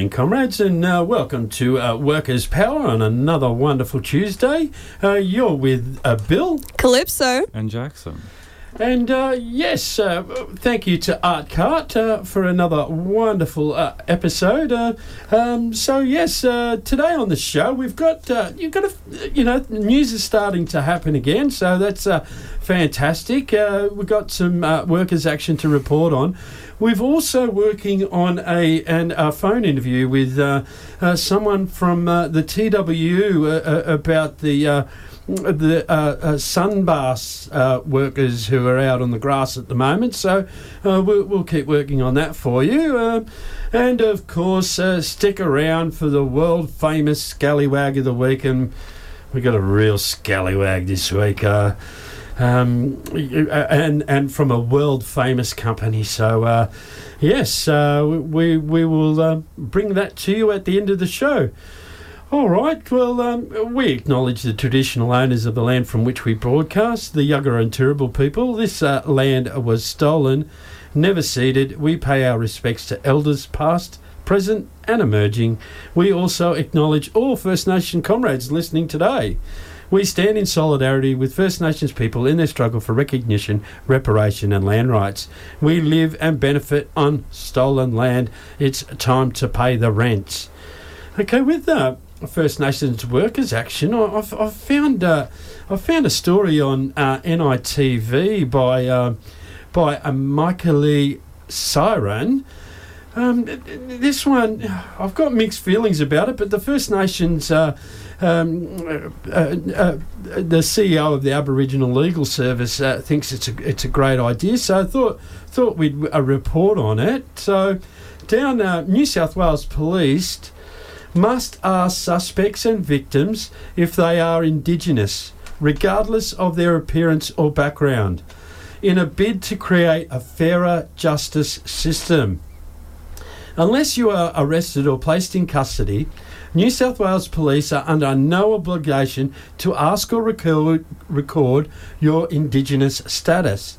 Good morning, comrades, and uh, welcome to uh, Workers' Power on another wonderful Tuesday. Uh, you're with uh, Bill. Calypso. And Jackson. And uh, yes, uh, thank you to Art Cart uh, for another wonderful uh, episode. Uh, um, so yes, uh, today on the show we've got you've got a, you know news is starting to happen again, so that's fantastic. We've got some workers' action to report on. We've also working on a an a phone interview with someone from the TWU about the. The uh, uh, Sunbus uh, workers who are out on the grass at the moment. So uh, we'll, we'll keep working on that for you. And of course, stick around for the world famous Scallywag of the Week. And we got a real scallywag this week. Um, and and from a world famous company. So uh, yes, uh, we we will uh, bring that to you at the end of the show. All right. Well, um, we acknowledge the traditional owners of the land from which we broadcast, the Yugara and Turrbal people. This uh, land was stolen, never ceded. We pay our respects to elders past, present, and emerging. We also acknowledge all First Nation comrades listening today. We stand in solidarity with First Nations people in their struggle for recognition, reparation, and land rights. We live and benefit on stolen land. It's time to pay the rents. Okay, with uh, First Nations Workers Action, I- I've, I've found uh, I found a story on uh, NITV by uh, by uh, Michael Lee Siren. Um, th- th- this one, I've got mixed feelings about it, but the First Nations, uh, um, uh, uh, the CEO of the Aboriginal Legal Service thinks it's a it's a great idea. So I thought thought we'd a report on it. So down New South Wales Police must ask suspects and victims if they are Indigenous, regardless of their appearance or background, in a bid to create a fairer justice system. Unless you are arrested or placed in custody, New South Wales Police are under no obligation to ask or record, record your Indigenous status.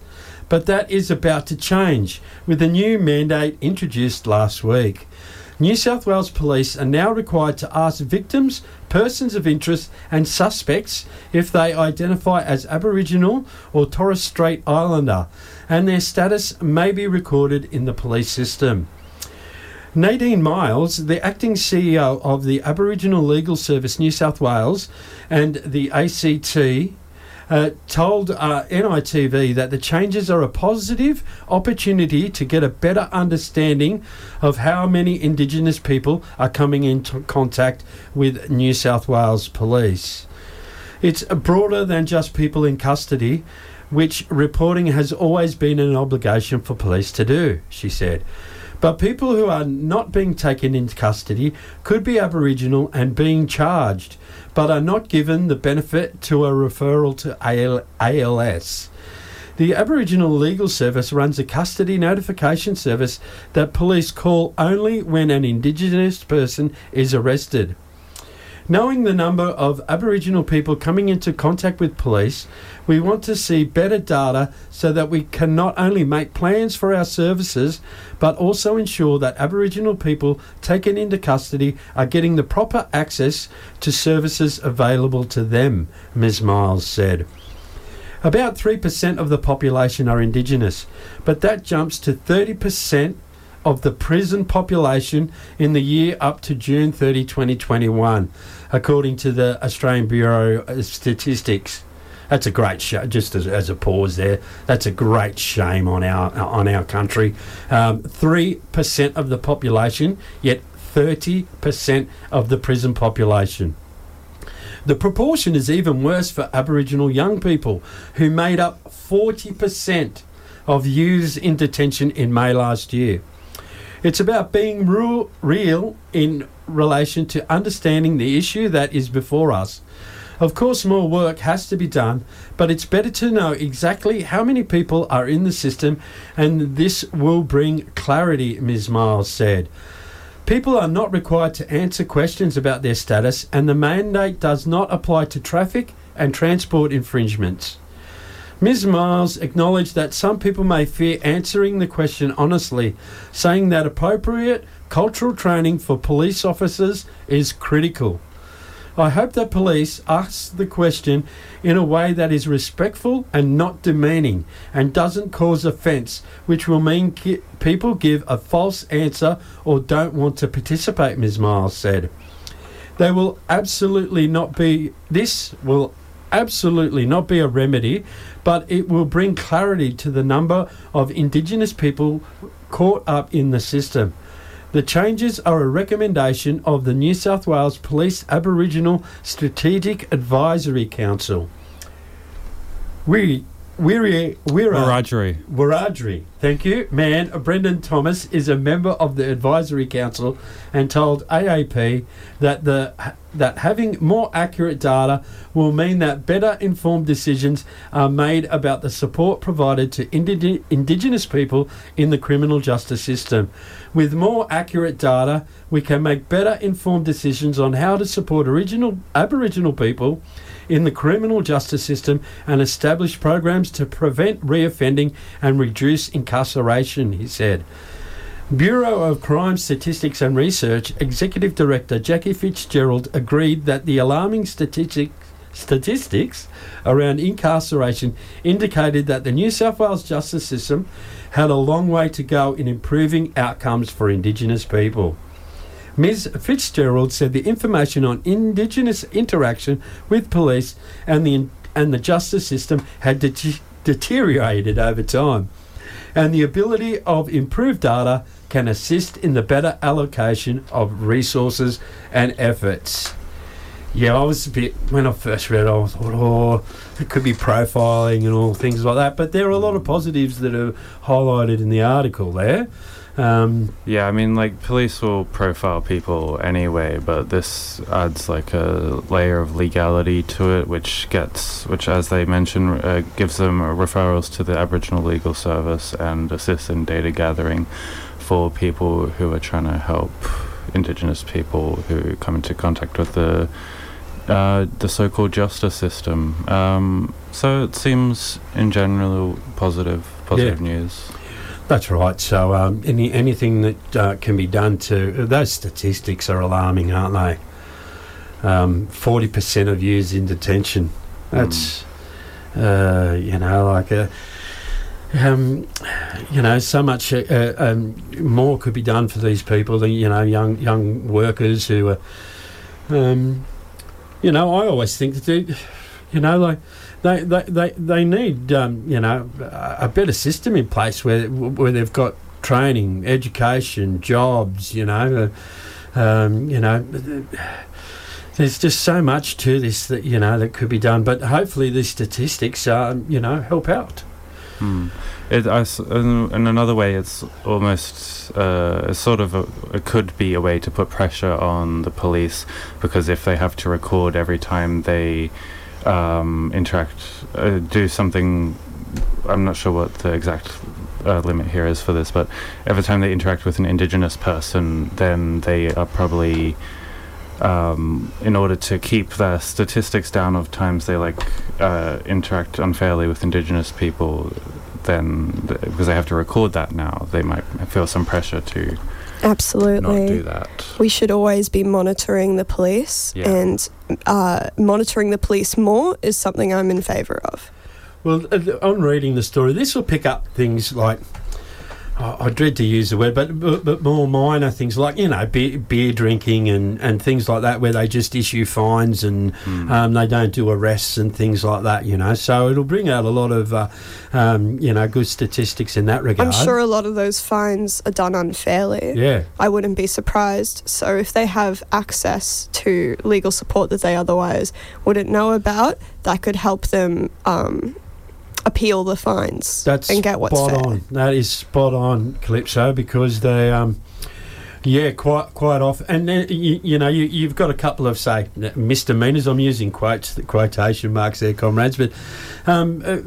But that is about to change with a new mandate introduced last week. New South Wales Police are now required to ask victims, persons of interest, and suspects if they identify as Aboriginal or Torres Strait Islander, and their status may be recorded in the police system. Nadine Miles, the acting CEO of the Aboriginal Legal Service New South Wales and the ACT, uh, told uh, NITV that the changes are a positive opportunity to get a better understanding of how many Indigenous people are coming into contact with New South Wales Police. It's broader than just people in custody, which reporting has always been an obligation for police to do, she said. But people who are not being taken into custody could be Aboriginal and being charged, but are not given the benefit to a referral to AL- ALS. The Aboriginal Legal Service runs a custody notification service that police call only when an Indigenous person is arrested. Knowing the number of Aboriginal people coming into contact with police, we want to see better data so that we can not only make plans for our services, but also ensure that Aboriginal people taken into custody are getting the proper access to services available to them, Ms. Miles said. About 3% of the population are Indigenous, but that jumps to 30% of the prison population in the year up to June 30, 2021, according to the Australian Bureau of Statistics. That's a great. Just as, as a pause there, that's a great shame on our on our country. Um, three percent of the population, yet thirty percent of the prison population. The proportion is even worse for Aboriginal young people, who made up 40% of youths in detention in May last year. It's about being ru- real in relation to understanding the issue that is before us. Of course, more work has to be done, but it's better to know exactly how many people are in the system, and this will bring clarity, Ms. Miles said. People are not required to answer questions about their status, and the mandate does not apply to traffic and transport infringements. Ms. Miles acknowledged that some people may fear answering the question honestly, saying that appropriate cultural training for police officers is critical. I hope that police ask the question in a way that is respectful and not demeaning and doesn't cause offence, which will mean ki- people give a false answer or don't want to participate, Ms. Miles said. They will absolutely not be, this will absolutely not be a remedy, but it will bring clarity to the number of Indigenous people caught up in the system. The changes are a recommendation of the New South Wales Police Aboriginal Strategic Advisory Council. We, we're, we're, Wiradjuri. Wiradjuri. Thank you. Man, Brendan Thomas is a member of the advisory council and told AAP that the that having more accurate data will mean that better informed decisions are made about the support provided to indig- indigenous people in the criminal justice system. With more accurate data, we can make better informed decisions on how to support original Aboriginal people in the criminal justice system and establish programs to prevent reoffending and reduce incarceration, he said. Bureau of Crime Statistics and Research Executive Director Jackie Fitzgerald agreed that the alarming statistic, statistics around incarceration indicated that the New South Wales justice system had a long way to go in improving outcomes for Indigenous people. Ms. Fitzgerald said the information on Indigenous interaction with police and the and the justice system had de- deteriorated over time, and the ability of improved data can assist in the better allocation of resources and efforts. Yeah, I was a bit when I first read it, I thought, oh, it could be profiling and all things like that. But there are a lot of positives that are highlighted in the article there. Um, Yeah, I mean, like police will profile people anyway, but this adds like a layer of legality to it, which gets, which, as they mention, uh, gives them referrals to the Aboriginal Legal Service and assists in data gathering for people who are trying to help Indigenous people who come into contact with the uh, the so-called justice system. Um, so it seems, in general, positive, positive news. That's right. So um, any anything that uh, can be done to those statistics are alarming, aren't they? Forty percent of youths in detention. That's uh, you know like a. Um, you know, so much uh, uh, um, more could be done for these people. The you know young young workers who are. Um, you know, I always think that they, you know, like they they they, they need um, you know a better system in place where where they've got training, education, jobs. You know, uh, um, you know. There's just so much to this that you know that could be done, but hopefully these statistics, um, you know, help out. Hmm. It, I in another way, it's almost uh, sort of a, it could be a way to put pressure on the police because if they have to record every time they um, interact, uh, do something. I'm not sure what the exact uh, limit here is for this, but every time they interact with an indigenous person, then they are probably um, in order to keep the statistics down of times they like uh, interact unfairly with indigenous people, then th- because they have to record that now, they might feel some pressure to not Absolutely. do that. We should always be monitoring the police, Yeah. and uh, monitoring the police more is something I'm in favour of. Well, uh, on reading the story, this will pick up things like I I dread to use the word, but but, but more minor things like you know beer, beer drinking and, and things like that, where they just issue fines and Mm. um, they don't do arrests and things like that. You know, so it'll bring out a lot of uh, um, you know good statistics in that regard. I'm sure a lot of those fines are done unfairly. Yeah, I wouldn't be surprised. So if they have access to legal support that they otherwise wouldn't know about, that could help them um, appeal the fines that's and get what's spot fair. on. That is spot on, Calypso, because they. Um, yeah, quite quite often, and then you, you know you, you've got a couple of say misdemeanors. I'm using quotes, quotation marks there, comrades. But um, uh,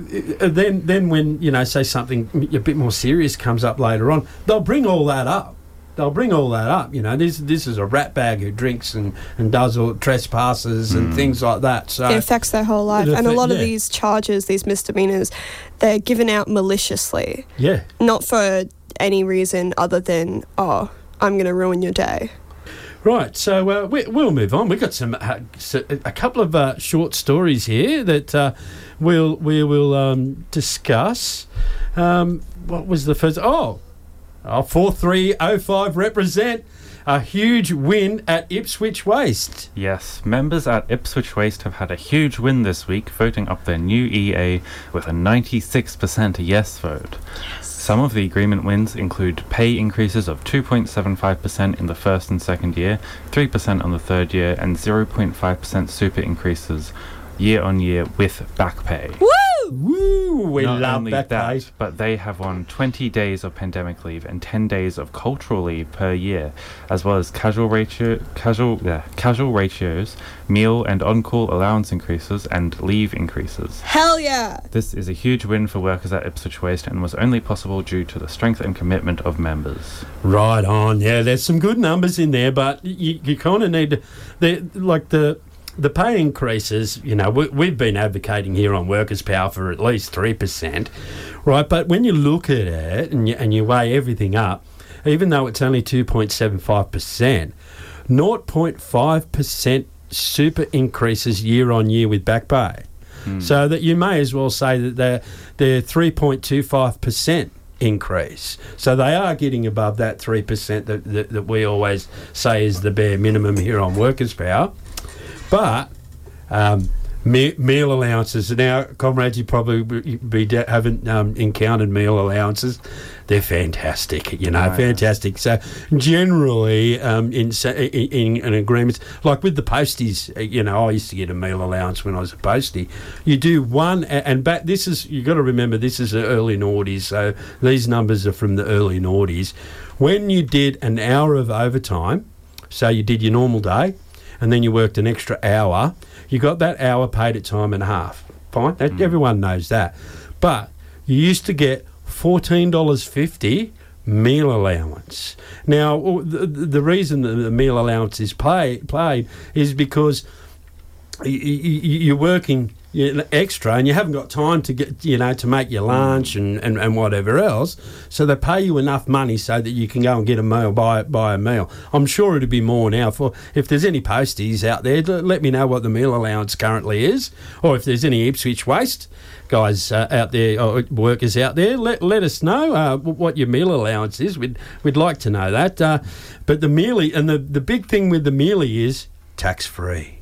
uh, then then when you know say something a bit more serious comes up later on, they'll bring all that up they'll bring all that up. You know, this this is a rat bag who drinks and, and does all trespasses and Mm. things like that. So it affects their whole life. It and a affect- lot of these charges, these misdemeanors, they're given out maliciously, yeah, not for any reason other than, oh, I'm going to ruin your day. right. So uh, we, we'll move on. We've got some uh, s- a couple of uh, short stories here that uh, we'll we will um, discuss. Um, what was the first? Oh, oh, four three oh five represent a huge win at Ipswich Waste. Yes, members at Ipswich Waste have had a huge win this week, voting up their new EA with a 96% yes vote. Some of the agreement wins include pay increases of 2.75% in the first and second year, 3% on the third year, and 0.5% super increases year on year with back pay. Woo! Woo! We Not love only that, that, pay. but they have won 20 days of pandemic leave and 10 days of cultural leave per year, as well as casual ratio, casual, yeah, casual ratios, meal and on-call allowance increases, and leave increases. Hell yeah! This is a huge win for workers at Ipswich Waste and was only possible due to the strength and commitment of members. Right on. Yeah, there's some good numbers in there, but you, you kind of need to, the like the the pay increases. You know, we, we've been advocating here on Workers' Power for at least three percent, right? But when you look at it and you, and you weigh everything up, even though it's only two point seven five percent, 0.5 percent super increases year on year with back pay. Hmm. So that you may as well say that they're they're three point two five percent increase. So they are getting above that three percent that, that that we always say is the bare minimum here on Workers' Power. But um, me- meal allowances now, comrades, you probably be, be de- haven't um, encountered meal allowances. They're fantastic, you know, Right. fantastic. So generally, um, in, in in an agreement like with the posties, you know, I used to get a meal allowance when I was a postie. You do one, and back. This is you've got to remember this is the early noughties, so these numbers are from the early noughties. When you did an hour of overtime, so you did your normal day, and then you worked an extra hour, you got that hour paid at time and a half. Fine, that, hmm. everyone knows that. But you used to get fourteen dollars fifty meal allowance. Now, the, the reason that the meal allowance is pay, paid is because you're working extra and you haven't got time to get you know to make your lunch and, and, and whatever else. So they pay you enough money so that you can go and get a meal buy buy a meal. I'm sure it'd be more now for if there's any posties out there let me know what the meal allowance currently is. Or if there's any ipswich waste guys uh, out there or workers out there let, let us know uh, what your meal allowance is. We'd, we'd like to know that. Uh, but the mealy and the, the big thing with the mealy is tax free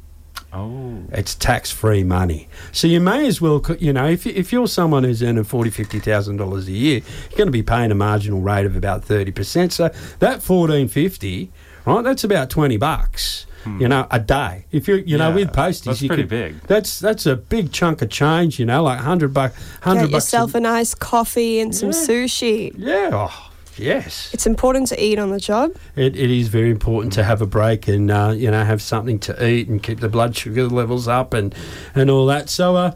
Oh. it's tax-free money. So you may as well, you know, if, you- if you're someone who's earning forty, fifty thousand dollars a year, you're going to be paying a marginal rate of about thirty percent. So that fourteen fifty, right? That's about twenty bucks, you know, a day. If you, you know, Hmm. With posties, that's you pretty could, big. That's that's a big chunk of change, you know, like hundred buck, hundred Get bucks. yourself a, a nice coffee and some Yeah. sushi. yeah. Oh, yes. It's important to eat on the job. It, it is very important to have a break and uh, you know have something to eat and keep the blood sugar levels up and and all that. So uh,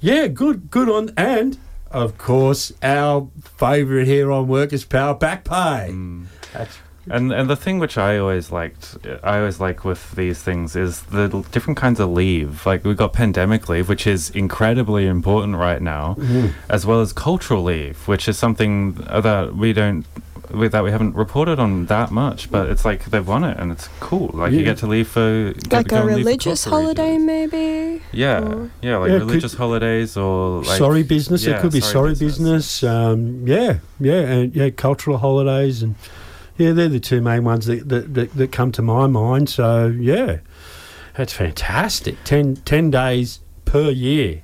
yeah, good good on and of course our favourite here on Workers Power back pay. Mm. That's, And and the thing which I always liked, I always like with these things is the l- different kinds of leave. Like we've got pandemic leave, which is incredibly important right now, Mhm. as well as cultural leave, which is something that we don't. we- That we haven't reported on that much, but it's like they've won it and it's cool. Like you get to leave for Like a and leave for religious holiday, reasons. maybe. Yeah, or- yeah, like Yeah, it could- religious holidays or like sorry business. it could be sorry, business. Um, yeah, yeah, and yeah, cultural holidays and yeah, they're the two main ones that that, that, that come to my mind. So yeah, that's fantastic. 10, 10 days per year.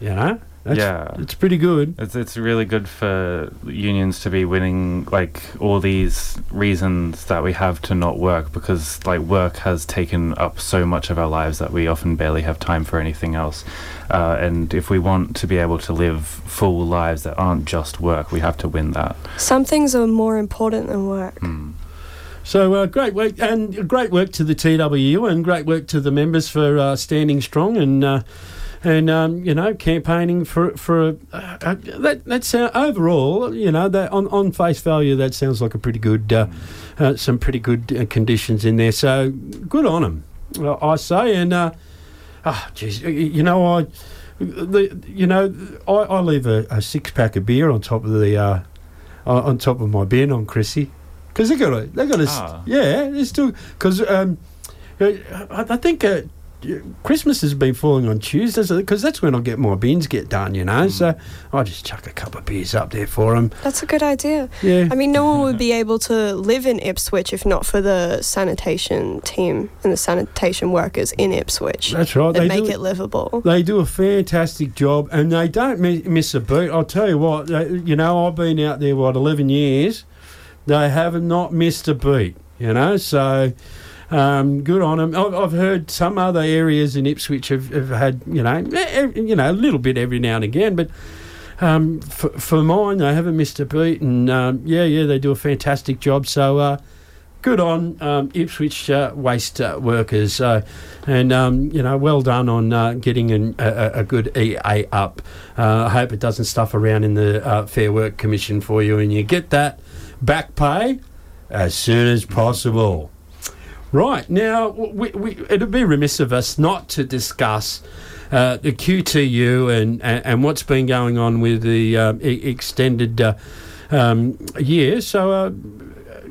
You know, that's, Yeah. it's pretty good. It's it's really good for unions to be winning like all these reasons that we have to not work because like work has taken up so much of our lives that we often barely have time for anything else. Uh, and if we want to be able to live full lives that aren't just work, we have to win that. Some things are more important than work. Mm. So uh, great work and great work to the TWU and great work to the members for uh, standing strong and uh, and um, you know, campaigning for for uh, uh, that. That's uh, overall, you know, that on on face value, that sounds like a pretty good, uh, uh, some pretty good uh, conditions in there. So good on them, I say. And uh, ah, geez, you know, I, the you know, I, I leave a, a six pack of beer on top of the uh, on top of my bin on Chrissy because they got a they got a Ah. yeah, it's still because um, uh, I, I think. Uh, Christmas has been falling on Tuesdays because that's when I get my bins get done, you know. So I just chuck a couple of beers up there for them. That's a good idea. Yeah, I mean, no one would be able to live in Ipswich if not for the sanitation team and the sanitation workers in Ipswich that's right. They make do, it livable. they do a fantastic job, and they don't miss a beat. I'll tell you what. They, you know, I've been out there what eleven years. They have not missed a beat. You know, so. Um, good on them. I've, heard some other areas in Ipswich have, have had, you know, you know, a little bit every now and again, but um, for, for mine, they haven't missed a beat, and um, yeah, yeah, they do a fantastic job. So, uh, good on um, Ipswich uh, waste uh, workers, and um, you know, well done on uh, getting an, a, a- a good EA up. Uh, I hope it doesn't stuff around in the uh, Fair Work Commission for you, and you get that back pay as soon as possible. Right now, we, we, it'd be remiss of us not to discuss uh, the QTU and, and and what's been going on with the um, e- extended uh, um, year. So, uh,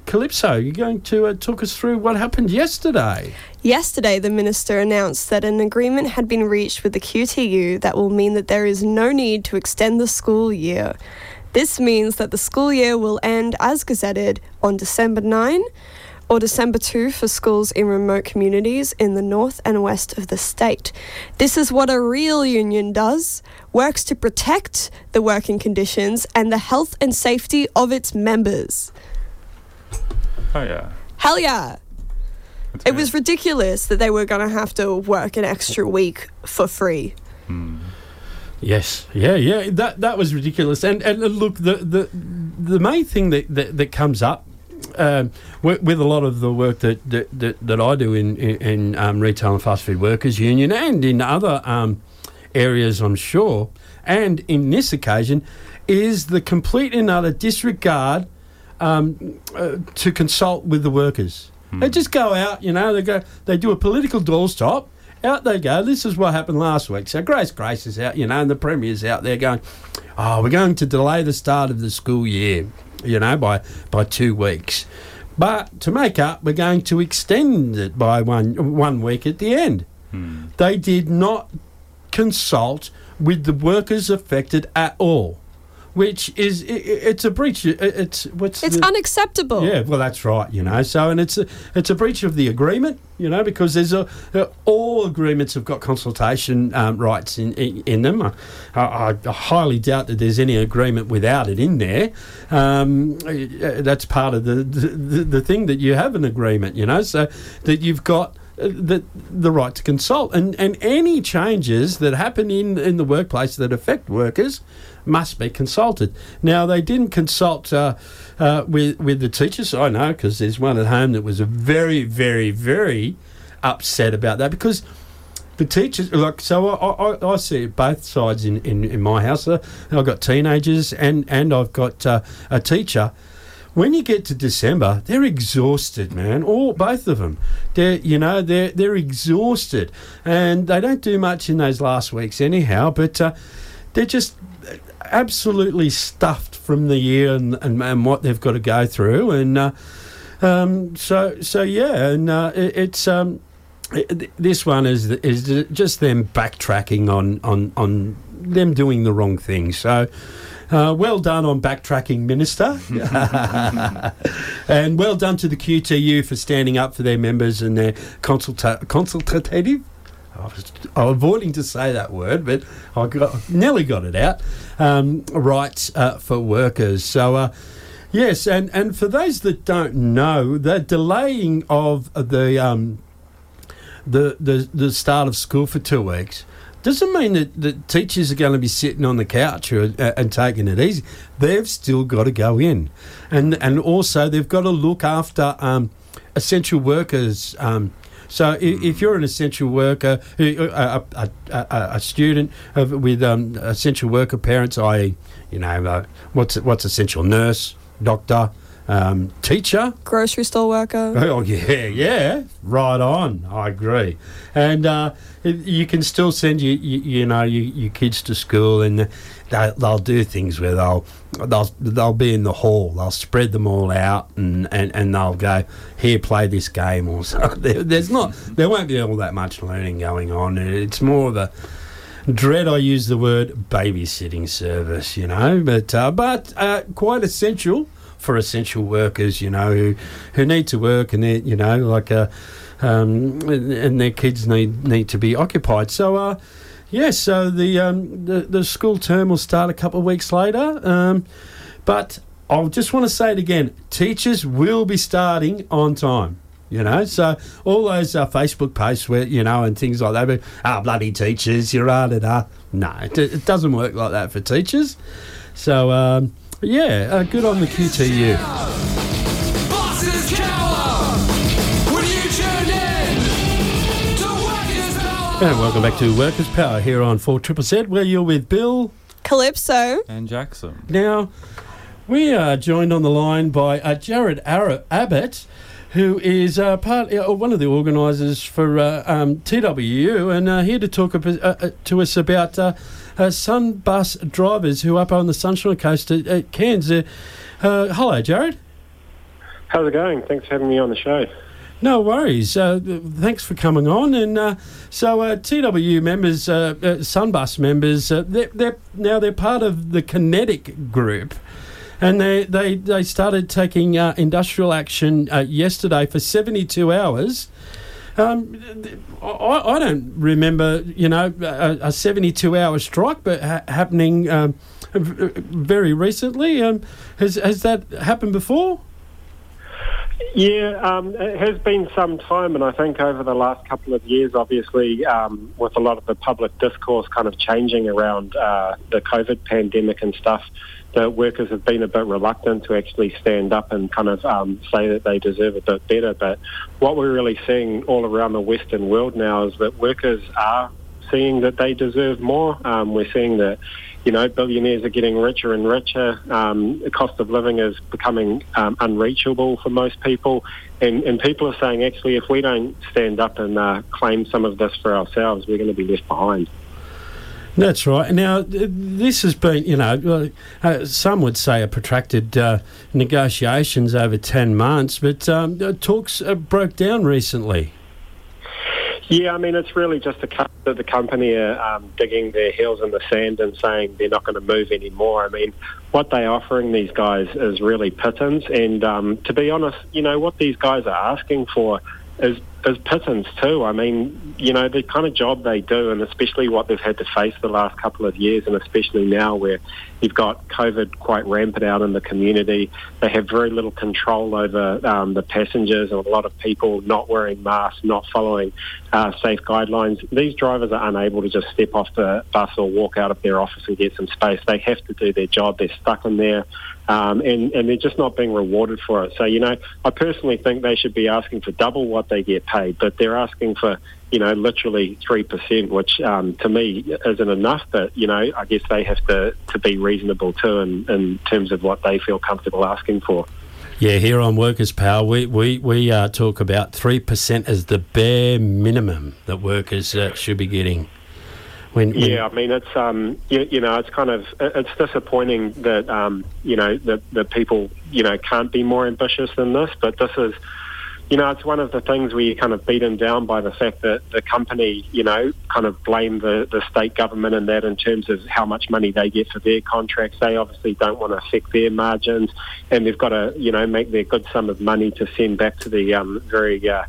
Calypso, you're going to uh, talk us through what happened yesterday. Yesterday, the minister announced that an agreement had been reached with the QTU that will mean that there is no need to extend the school year. This means that the school year will end as gazetted on December 9 or December 2 for schools in remote communities in the north and west of the state. This is what a real union does works to protect the working conditions and the health and safety of its members. Oh yeah. Hell yeah! That's It great. was ridiculous that they were going to have to work an extra week for free. Hmm. Yes, yeah, yeah. That that was ridiculous. And and look, the the the main thing that that, that comes up. Um, with, with a lot of the work that that, that, that I do in in, um, retail and fast food workers union and in other um, areas, I'm sure, and in this occasion, is the complete and utter disregard um, uh, to consult with the workers. They just go out, you know, they go, they do a political doorstop. Out they go. This is what happened last week. So Grace Grace is out, you know, and the Premier's out there going, oh, we're going to delay the start of the school year, you know, by, by two weeks. But to make up, we're going to extend it by one, one week at the end. Hmm. They did not consult with the workers affected at all, which is, i i- it's a breach. i- It's, what's It's the, unacceptable. yeah, well, that's right. You know, so and it's a it's a breach of the agreement. You know, because there's a uh, all agreements have got consultation um, rights in, in in them. I, I, I highly doubt that there's any agreement without it in there. Um, uh, that's part of the, the the thing that you have an agreement. You know, so that you've got. uh, The, the right to consult and, and any changes that happen in, in the workplace that affect workers must be consulted. Now they didn't consult uh, uh, with with the teachers. I know because there's one at home that was very very very upset about that because the teachers like so I, I, I see both sides in, in, in my house. Uh, I've got teenagers and and I've got uh, a teacher. When you get to December, they're exhausted, man. All both of them, they're you know they're they're exhausted, and they don't do much in those last weeks anyhow. But uh, they're just absolutely stuffed from the year and, and, and what they've got to go through. And uh, um, so, so yeah, and uh, it, it's um, it, this one is is just them backtracking on on on them doing the wrong thing. So. Uh, well done on backtracking, Minister. and well done to the QTU for standing up for their members and their consulta- consultative I was avoiding to say that word, but I got, nearly got it out. Um, rights uh, for workers. So, uh, yes, and, and for those that don't know, the delaying of the um, the, the the start of school for two weeks doesn't mean that, that teachers are going to be sitting on the couch or, uh, and taking it easy. They've still got to go in, and and also they've got to look after um, essential workers. Um, So i if hmm. you're an essential worker, a, a, a, a, a student of, with um, essential worker parents, i.e., you know, uh, what's what's essential nurse, doctor, um, teacher. Grocery store worker. Oh yeah, yeah, right on. I agree, and uh, you can still send you, you, you know, you, your kids to school, and they, they'll do things where they'll they'll they'll be in the hall, they'll spread them all out, and, and, and they'll go here, play this game, or something. There, there's not, there won't be all that much learning going on. It's more of a dread I use the word babysitting service, you know, but uh, but uh, quite essential for essential workers, you know, who who need to work and they you know like uh, um, and, their kids need need to be occupied. So uh, yes, so the um, the the school term will start a couple of weeks later, um, but. I just want to say it again. Teachers will be starting on time. You know, so all those uh, Facebook posts where you know and things like that. But ah, bloody teachers, you're da da. No, it, it doesn't work like that for teachers. So um, yeah, uh, good on the QTU. Bosses cower when you tune in to Workers Power. And welcome back to Workers Power here on Four Triple Z, where you're with Bill. Calypso. And Jackson. Now, we are joined on the line by uh, Jared Ar- Abbott, who is uh, part uh, one of the organisers for uh, um, TWU, and uh, here to talk uh, uh, to us about uh, uh, Sunbus drivers who are up on the Sunshine Coast at, at Cairns. Hello, Jared. How's it going? Thanks for having me on the show. No worries. Uh, thanks for coming on. And uh, so, uh, TWU members, uh, uh, Sunbus members, uh, they're, they're now they're part of the Kinetic Group, and they they, they started taking uh, industrial action uh, yesterday for seventy two hours. Um, I, I don't remember, you know, a, a seventy-two hour strike, but ha- happening um, very recently. Um, has has that happened before? Yeah, um, it has been some time, and I think over the last couple of years, obviously, um, with a lot of the public discourse kind of changing around uh, the COVID pandemic and stuff, workers have been a bit reluctant to actually stand up and kind of um, say that they deserve a bit better. But what we're really seeing all around the Western world now is that workers are seeing that they deserve more. Um, we're seeing that, you know, billionaires are getting richer and richer. Um, the cost of living is becoming um, unreachable for most people. And, and people are saying, actually, if we don't stand up and uh, claim some of this for ourselves, we're going to be left behind. That's right. Now, this has been, you know, uh, some would say a protracted uh, negotiations over 10 months, but um, talks uh, broke down recently. Yeah, I mean, it's really just that the company are um, digging their heels in the sand and saying they're not going to move anymore. I mean, what they're offering these guys is really pittance. And um, to be honest, you know, what these guys are asking for is, is pittance too. I mean, you know, the kind of job they do, and especially what they've had to face the last couple of years, and especially now where you've got COVID quite rampant out in the community. They have very little control over um, the passengers, and a lot of people not wearing masks, not following uh, safe guidelines. These drivers are unable to just step off the bus or walk out of their office and get some space. They have to do their job. They're stuck in there. Um, and, and they're just not being rewarded for it. So, you know, I personally think they should be asking for double what they get paid, but they're asking for, you know, literally 3%, which um, to me isn't enough. But, you know, I guess they have to, to be reasonable too in, in terms of what they feel comfortable asking for. Yeah, here on Workers' Power, we, we, we uh, talk about 3% as the bare minimum that workers uh, should be getting. When, when Yeah, I mean it's um you, you know it's kind of it's disappointing that um you know that that people you know can't be more ambitious than this, but this is you know it's one of the things where you're kind of beaten down by the fact that the company you know kind of blame the the state government in that in terms of how much money they get for their contracts. They obviously don't want to affect their margins, and they've got to you know make their good sum of money to send back to the um, very uh,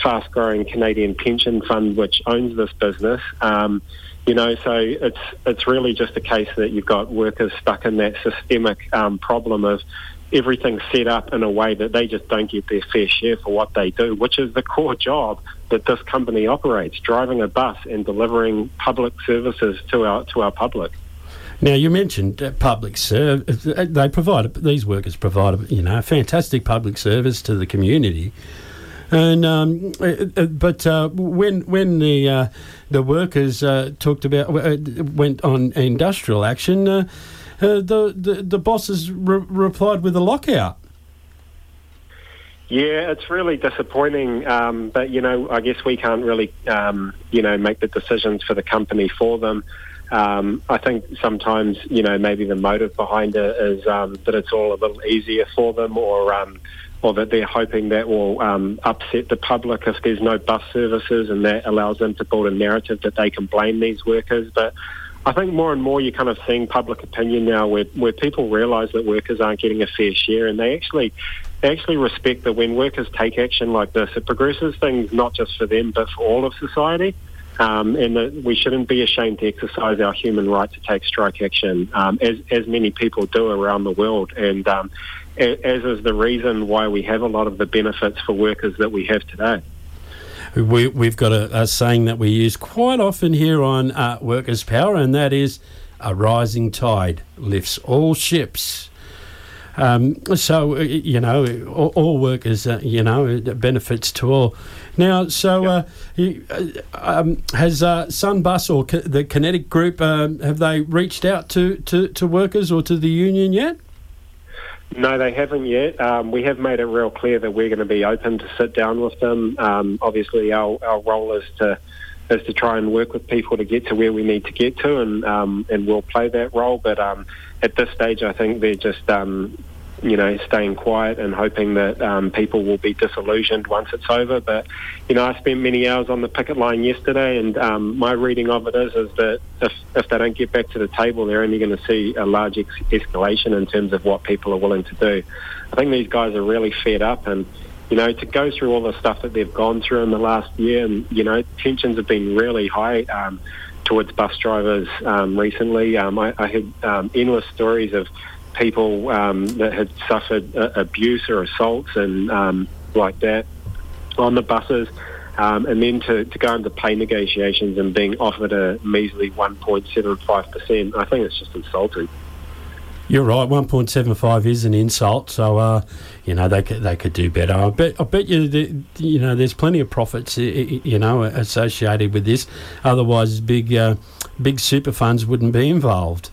fast growing Canadian pension fund which owns this business. Um, you know, so it's it's really just a case that you've got workers stuck in that systemic um, problem of everything set up in a way that they just don't get their fair share for what they do, which is the core job that this company operates, driving a bus and delivering public services to our to our public. Now you mentioned uh, public service. They provide these workers provide you know a fantastic public service to the community. And um, uh, uh, but uh, when when the uh, the workers uh, talked about uh, went on industrial action, the, the the bosses re- replied with a lockout. Yeah, it's really disappointing. Um, but you know, I guess we can't really, um, you know, make the decisions for the company for them. Um, I think sometimes, you know, maybe the motive behind it is um, that it's all a little easier for them, or um, or that they're hoping that will um, upset the public if there's no bus services, and that allows them to build a narrative that they can blame these workers. But I think more and more you're kind of seeing public opinion now where, where people realise that workers aren't getting a fair share and they actually they actually respect that when workers take action like this, it progresses things not just for them but for all of society. Um, and that we shouldn't be ashamed to exercise our human right to take strike action, um, as, as many people do around the world. And um, as is the reason why we have a lot of the benefits for workers that we have today. We, we've got a, a saying that we use quite often here on uh, Workers' Power, and that is a rising tide lifts all ships. Um, so uh, you know, all, all workers, uh, you know, benefits to all. Now, so uh, you, uh, um, has Sunbus or co- the Kinetic Group um, have they reached out to, to, to workers or to the union yet? No, they haven't yet. Um, we have made it real clear that we're going to be open to sit down with them. Um, obviously, our, our role is to is to try and work with people to get to where we need to get to, and um, and we'll play that role. But um, at this stage, I think they're just um, you know, staying quiet and hoping that um, people will be disillusioned once it's over. But, you know, I spent many hours on the picket line yesterday, and um, my reading of it is, is that if, if they don't get back to the table, they're only going to see a large ex- escalation in terms of what people are willing to do. I think these guys are really fed up and, you know, to go through all the stuff that they've gone through in the last year, and, you know, tensions have been really high. Um, towards bus drivers um, recently. Um, I, I had um, endless stories of people um, that had suffered uh, abuse or assaults and um, like that on the buses. Um, and then to, to go into pay negotiations and being offered a measly 1.75%, I think it's just insulting. You're right. One point seven five is an insult. So, uh, you know, they could they could do better. I bet. I bet you. The, you know, there's plenty of profits. You know, associated with this. Otherwise, big uh, big super funds wouldn't be involved.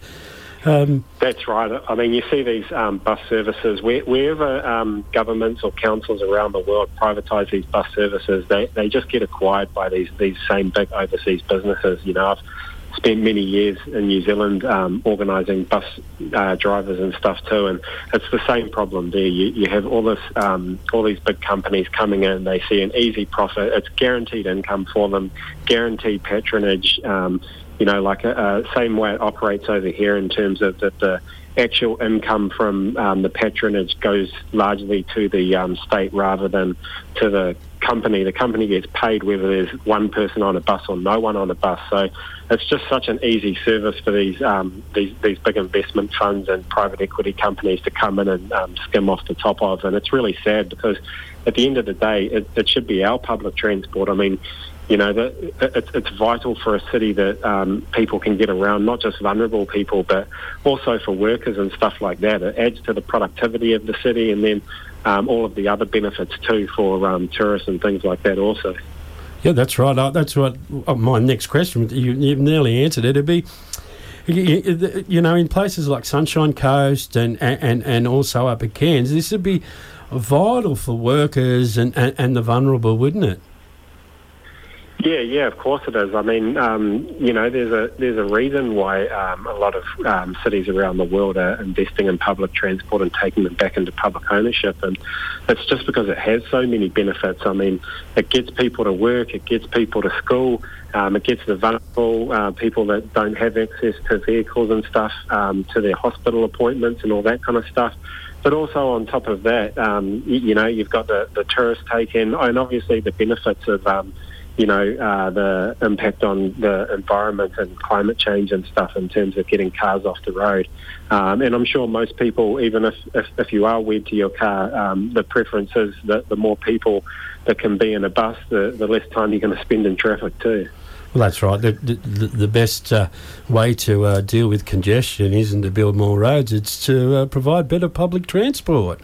Um, That's right. I mean, you see these um, bus services where, wherever um, governments or councils around the world privatise these bus services, they, they just get acquired by these these same big overseas businesses. You know, I've spent many years in New Zealand um, organising bus uh, drivers and stuff too, and it's the same problem there. You, you have all this, um, all these big companies coming in. They see an easy profit. It's guaranteed income for them, guaranteed patronage. You know, like a, uh, same way it operates over here in terms of that the actual income from um, the patronage goes largely to the um, state rather than to the company. The company gets paid whether there's one person on a bus or no one on a bus. So it's just such an easy service for these um, these, these big investment funds and private equity companies to come in and um, skim off the top of. And it's really sad because at the end of the day, it, it should be our public transport. I mean, you know, it, it's vital for a city that um, people can get around, not just vulnerable people, but also for workers and stuff like that. It adds to the productivity of the city and then um, all of the other benefits too for um, tourists and things like that also. Yeah, that's right. Uh, that's what uh, my next question, you, you've nearly answered it. It'd be, you know, in places like Sunshine Coast and, and, and also up at Cairns, this would be vital for workers and, and, and the vulnerable, wouldn't it? Yeah, yeah, of course it is. I mean, um, you know, there's a there's a reason why um, a lot of um, cities around the world are investing in public transport and taking them back into public ownership, and it's just because it has so many benefits. I mean, it gets people to work, it gets people to school, um, it gets the vulnerable uh, people that don't have access to vehicles and stuff um, to their hospital appointments and all that kind of stuff. But also on top of that, um, you, you, know, you've got the, the tourist take in, and obviously the benefits of you know, uh, the impact on the environment and climate change and stuff in terms of getting cars off the road. Um, and I'm sure most people, even if, if, if you are wed to your car, um, the preference is that the more people that can be in a bus, the, the less time you're going to spend in traffic too. Well, that's right. The, the, the best uh, way to uh, deal with congestion isn't to build more roads, it's to uh, provide better public transport.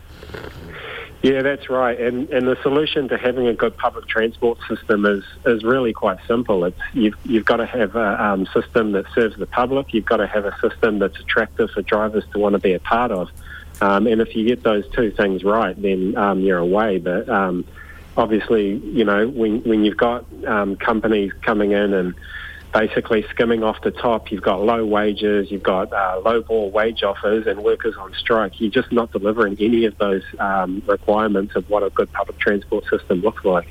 Yeah, that's right. And and the solution to having a good public transport system is is really quite simple. It's you've you've got to have a um, system that serves the public. You've got to have a system that's attractive for drivers to want to be a part of. Um, and if you get those two things right, then um, you're away. But um, obviously, you know, when when you've got um, companies coming in and basically skimming off the top. You've got low wages, you've got uh, low ball wage offers, and workers on strike. You're just not delivering any of those um, requirements of what a good public transport system looks like.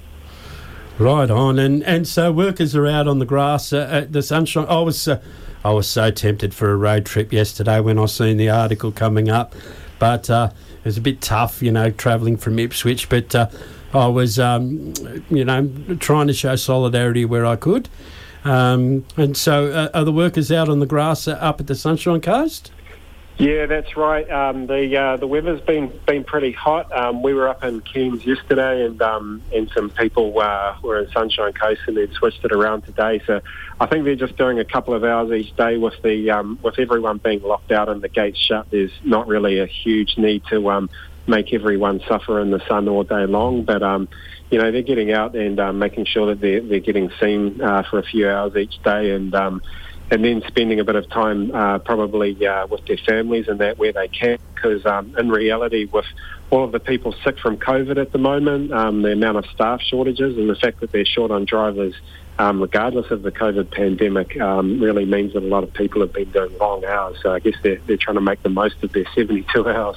Right on, and and so workers are out on the grass uh, at the sunshine. I was uh, I was so tempted for a road trip yesterday when I seen the article coming up, but uh, it was a bit tough, you know, travelling from Ipswich. But uh, I was, um, you know, trying to show solidarity where I could. Um, and so, uh, are the workers out on the grass up at the Sunshine Coast? Yeah, that's right. Um, the uh, the weather's been been pretty hot. Um, we were up in Cairns yesterday, and um, and some people uh, were in Sunshine Coast, and they'd switched it around today. So I think they're just doing a couple of hours each day with the um, with everyone being locked out and the gates shut. There's not really a huge need to um, make everyone suffer in the sun all day long, but um, you know they're getting out and um, making sure that they're they're getting seen uh, for a few hours each day, and um, and then spending a bit of time uh, probably uh, with their families and that where they can, because um, in reality, with all of the people sick from COVID at the moment, um, the amount of staff shortages and the fact that they're short on drivers, um, regardless of the COVID pandemic, um, really means that a lot of people have been doing long hours. So I guess they're, they're trying to make the most of their 72 hours.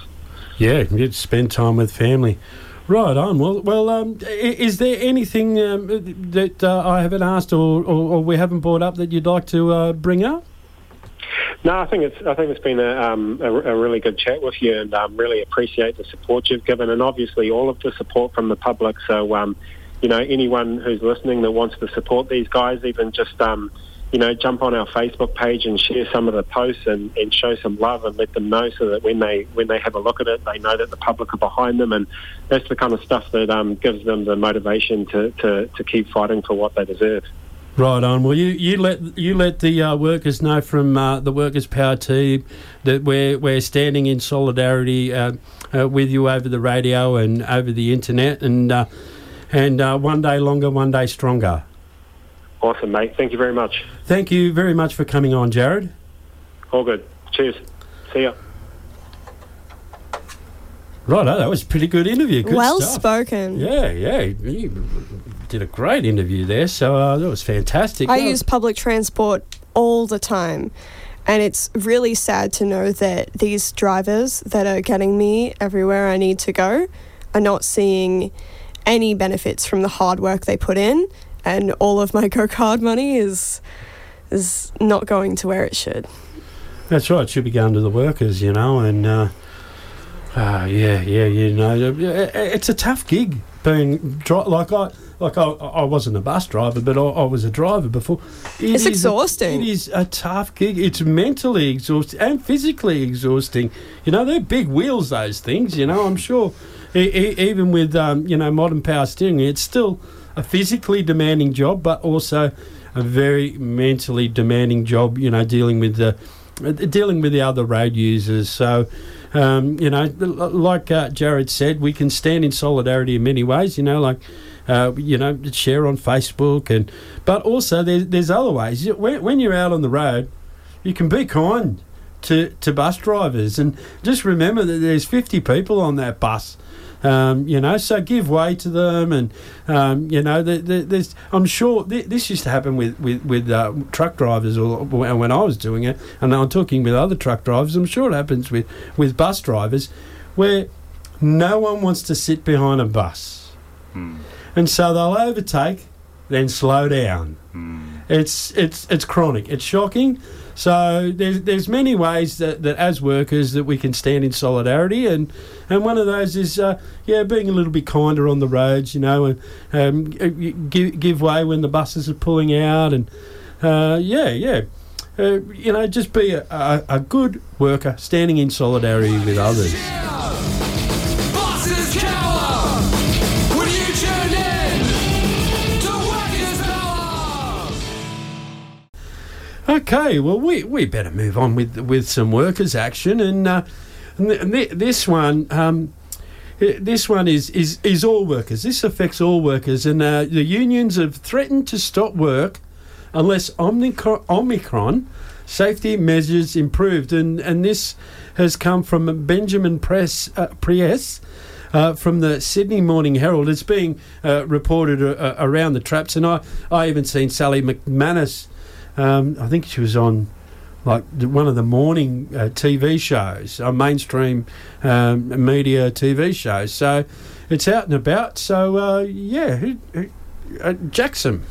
Yeah, you'd spend time with family. Right on. Well, well, um, is there anything um, that uh, I haven't asked or, or, or we haven't brought up that you'd like to uh, bring up? No, I think it's I think it's been a, um, a, a really good chat with you, and um, really appreciate the support you've given, and obviously all of the support from the public. So, um, you know, anyone who's listening that wants to support these guys, even just um, you know, jump on our Facebook page and share some of the posts and, and show some love and let them know so that when they when they have a look at it, they know that the public are behind them, and that's the kind of stuff that um, gives them the motivation to, to, to keep fighting for what they deserve. Right on. Well, you, you let you let the uh, workers know from uh, the Workers Power team that we're we're standing in solidarity uh, uh, with you over the radio and over the internet, and uh, and uh, one day longer, one day stronger. Awesome, mate. Thank you very much. Thank you very much for coming on, Jared. All good. Cheers. See ya. Right, that was a pretty good interview. Good well stuff. spoken. Yeah, yeah, you did a great interview there. So uh, that was fantastic. I use public transport all the time. And it's really sad to know that these drivers that are getting me everywhere I need to go are not seeing any benefits from the hard work they put in. And all of my go card money is is not going to where it should. That's right. It should be going to the workers, you know, and uh, uh, yeah, yeah, you know, it's a tough gig being dri- like I like I, I wasn't a bus driver, but I, I was a driver before. It It's is a- exhausting. it is a tough gig. It's mentally exhausting and physically exhausting. You know, they're big wheels. Those things. You know, I'm sure. E- e- even with um, you know modern power steering, it's still a physically demanding job, but also a very mentally demanding job. You know, dealing with the dealing with the other road users. So, um, you know, like uh, Jared said, we can stand in solidarity in many ways. You know, like. Uh, you know, share on Facebook, and but also there's there's other ways. When, when you're out on the road, you can be kind to, to bus drivers, and just remember that there's 50 people on that bus. Um, you know, so give way to them, and um, you know, the, the, there's. I'm sure th- this used to happen with with with uh, truck drivers, or when when I was doing it, and I'm talking with other truck drivers. I'm sure it happens with with bus drivers, where no one wants to sit behind a bus, and so they'll overtake, then slow down. It's it's it's chronic. It's shocking. So there's there's many ways that, that as workers that we can stand in solidarity, and and one of those is uh, yeah being a little bit kinder on the roads, you know, and um, give give way when the buses are pulling out, and uh, yeah yeah. Uh, you know, just be a, a, a good worker, standing in solidarity with others. Okay, well, we, we better move on with with some workers' action, and, uh, and th- th- this one, um, this one is, is, is all workers. This affects all workers, and uh, the unions have threatened to stop work unless Omnicron, Omicron safety measures improved. And, and this has come from Benjamin Press, uh, Preiss. Uh, from the Sydney Morning Herald, it's being uh, reported uh, around the traps, and I, I even seen Sally McManus. Um, I think she was on like one of the morning uh, TV shows, uh, mainstream um, media TV shows. So it's out and about. So uh, yeah, who, who, uh, Jackson.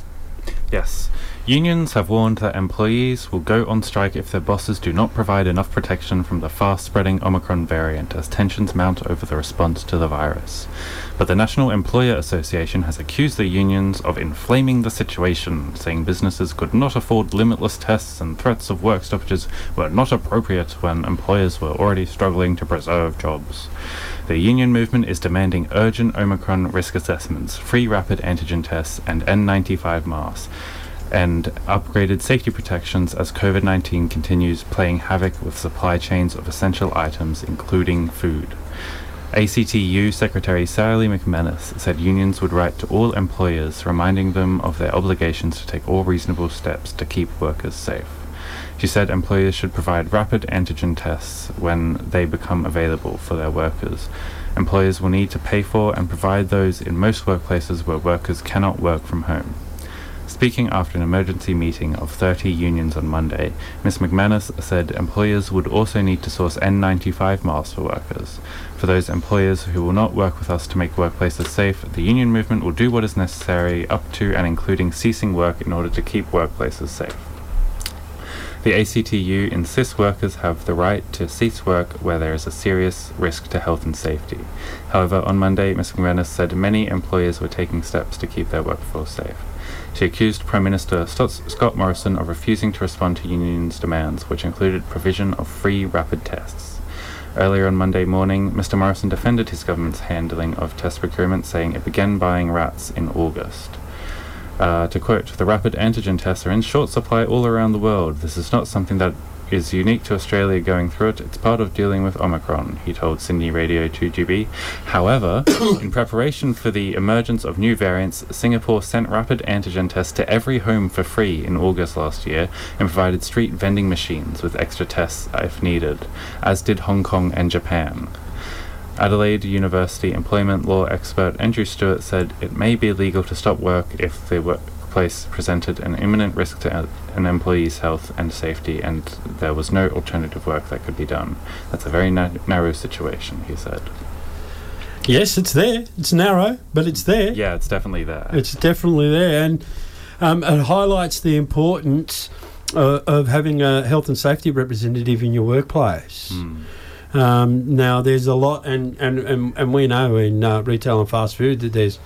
Yes. Unions have warned that employees will go on strike if their bosses do not provide enough protection from the fast spreading Omicron variant as tensions mount over the response to the virus. But the National Employer Association has accused the unions of inflaming the situation, saying businesses could not afford limitless tests and threats of work stoppages were not appropriate when employers were already struggling to preserve jobs. The union movement is demanding urgent Omicron risk assessments, free rapid antigen tests, and N95 masks, and upgraded safety protections as COVID 19 continues playing havoc with supply chains of essential items, including food. ACTU Secretary Sally McManus said unions would write to all employers reminding them of their obligations to take all reasonable steps to keep workers safe. She said employers should provide rapid antigen tests when they become available for their workers. Employers will need to pay for and provide those in most workplaces where workers cannot work from home. Speaking after an emergency meeting of 30 unions on Monday, Ms. McManus said employers would also need to source N95 masks for workers. For those employers who will not work with us to make workplaces safe, the union movement will do what is necessary up to and including ceasing work in order to keep workplaces safe. The ACTU insists workers have the right to cease work where there is a serious risk to health and safety. However, on Monday, Ms. McManus said many employers were taking steps to keep their workforce safe. She accused Prime Minister Scott Morrison of refusing to respond to unions' demands, which included provision of free rapid tests. Earlier on Monday morning, Mr. Morrison defended his government's handling of test procurement, saying it began buying RATs in August. Uh, to quote, the rapid antigen tests are in short supply all around the world. This is not something that is unique to Australia going through it. It's part of dealing with Omicron, he told Sydney Radio 2GB. However, in preparation for the emergence of new variants, Singapore sent rapid antigen tests to every home for free in August last year and provided street vending machines with extra tests if needed, as did Hong Kong and Japan. Adelaide University employment law expert Andrew Stewart said it may be illegal to stop work if the workplace presented an imminent risk to an employee's health and safety and there was no alternative work that could be done. That's a very na- narrow situation, he said. Yes, it's there. It's narrow, but it's there. Yeah, it's definitely there. It's definitely there, and um, it highlights the importance uh, of having a health and safety representative in your workplace. Hmm. Um, now, there's a lot, and, and, and, and we know in uh, retail and fast food that there's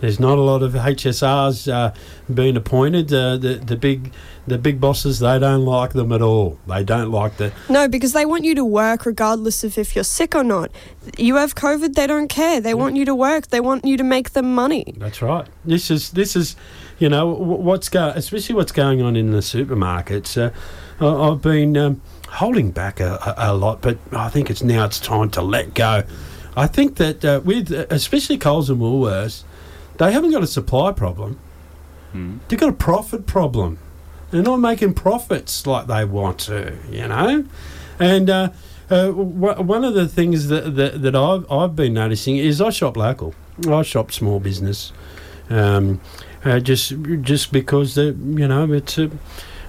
there's not a lot of HSRs uh, being appointed. Uh, the the big the big bosses they don't like them at all. They don't like the No, because they want you to work regardless of if you're sick or not. You have COVID, they don't care. They want you to work. They want you to make them money. That's right. This is this is, you know, what's go especially what's going on in the supermarkets. Uh, I've been um, holding back a, a, a lot, but I think it's now it's time to let go. I think that uh, with uh, especially Coles and Woolworths, they haven't got a supply problem. Hmm. They've got a profit problem. They're not making profits like they want to, you know. And uh, uh, w- one of the things that, that, that I've, I've been noticing is I shop local. I shop small business, um, uh, just just because the you know it's a,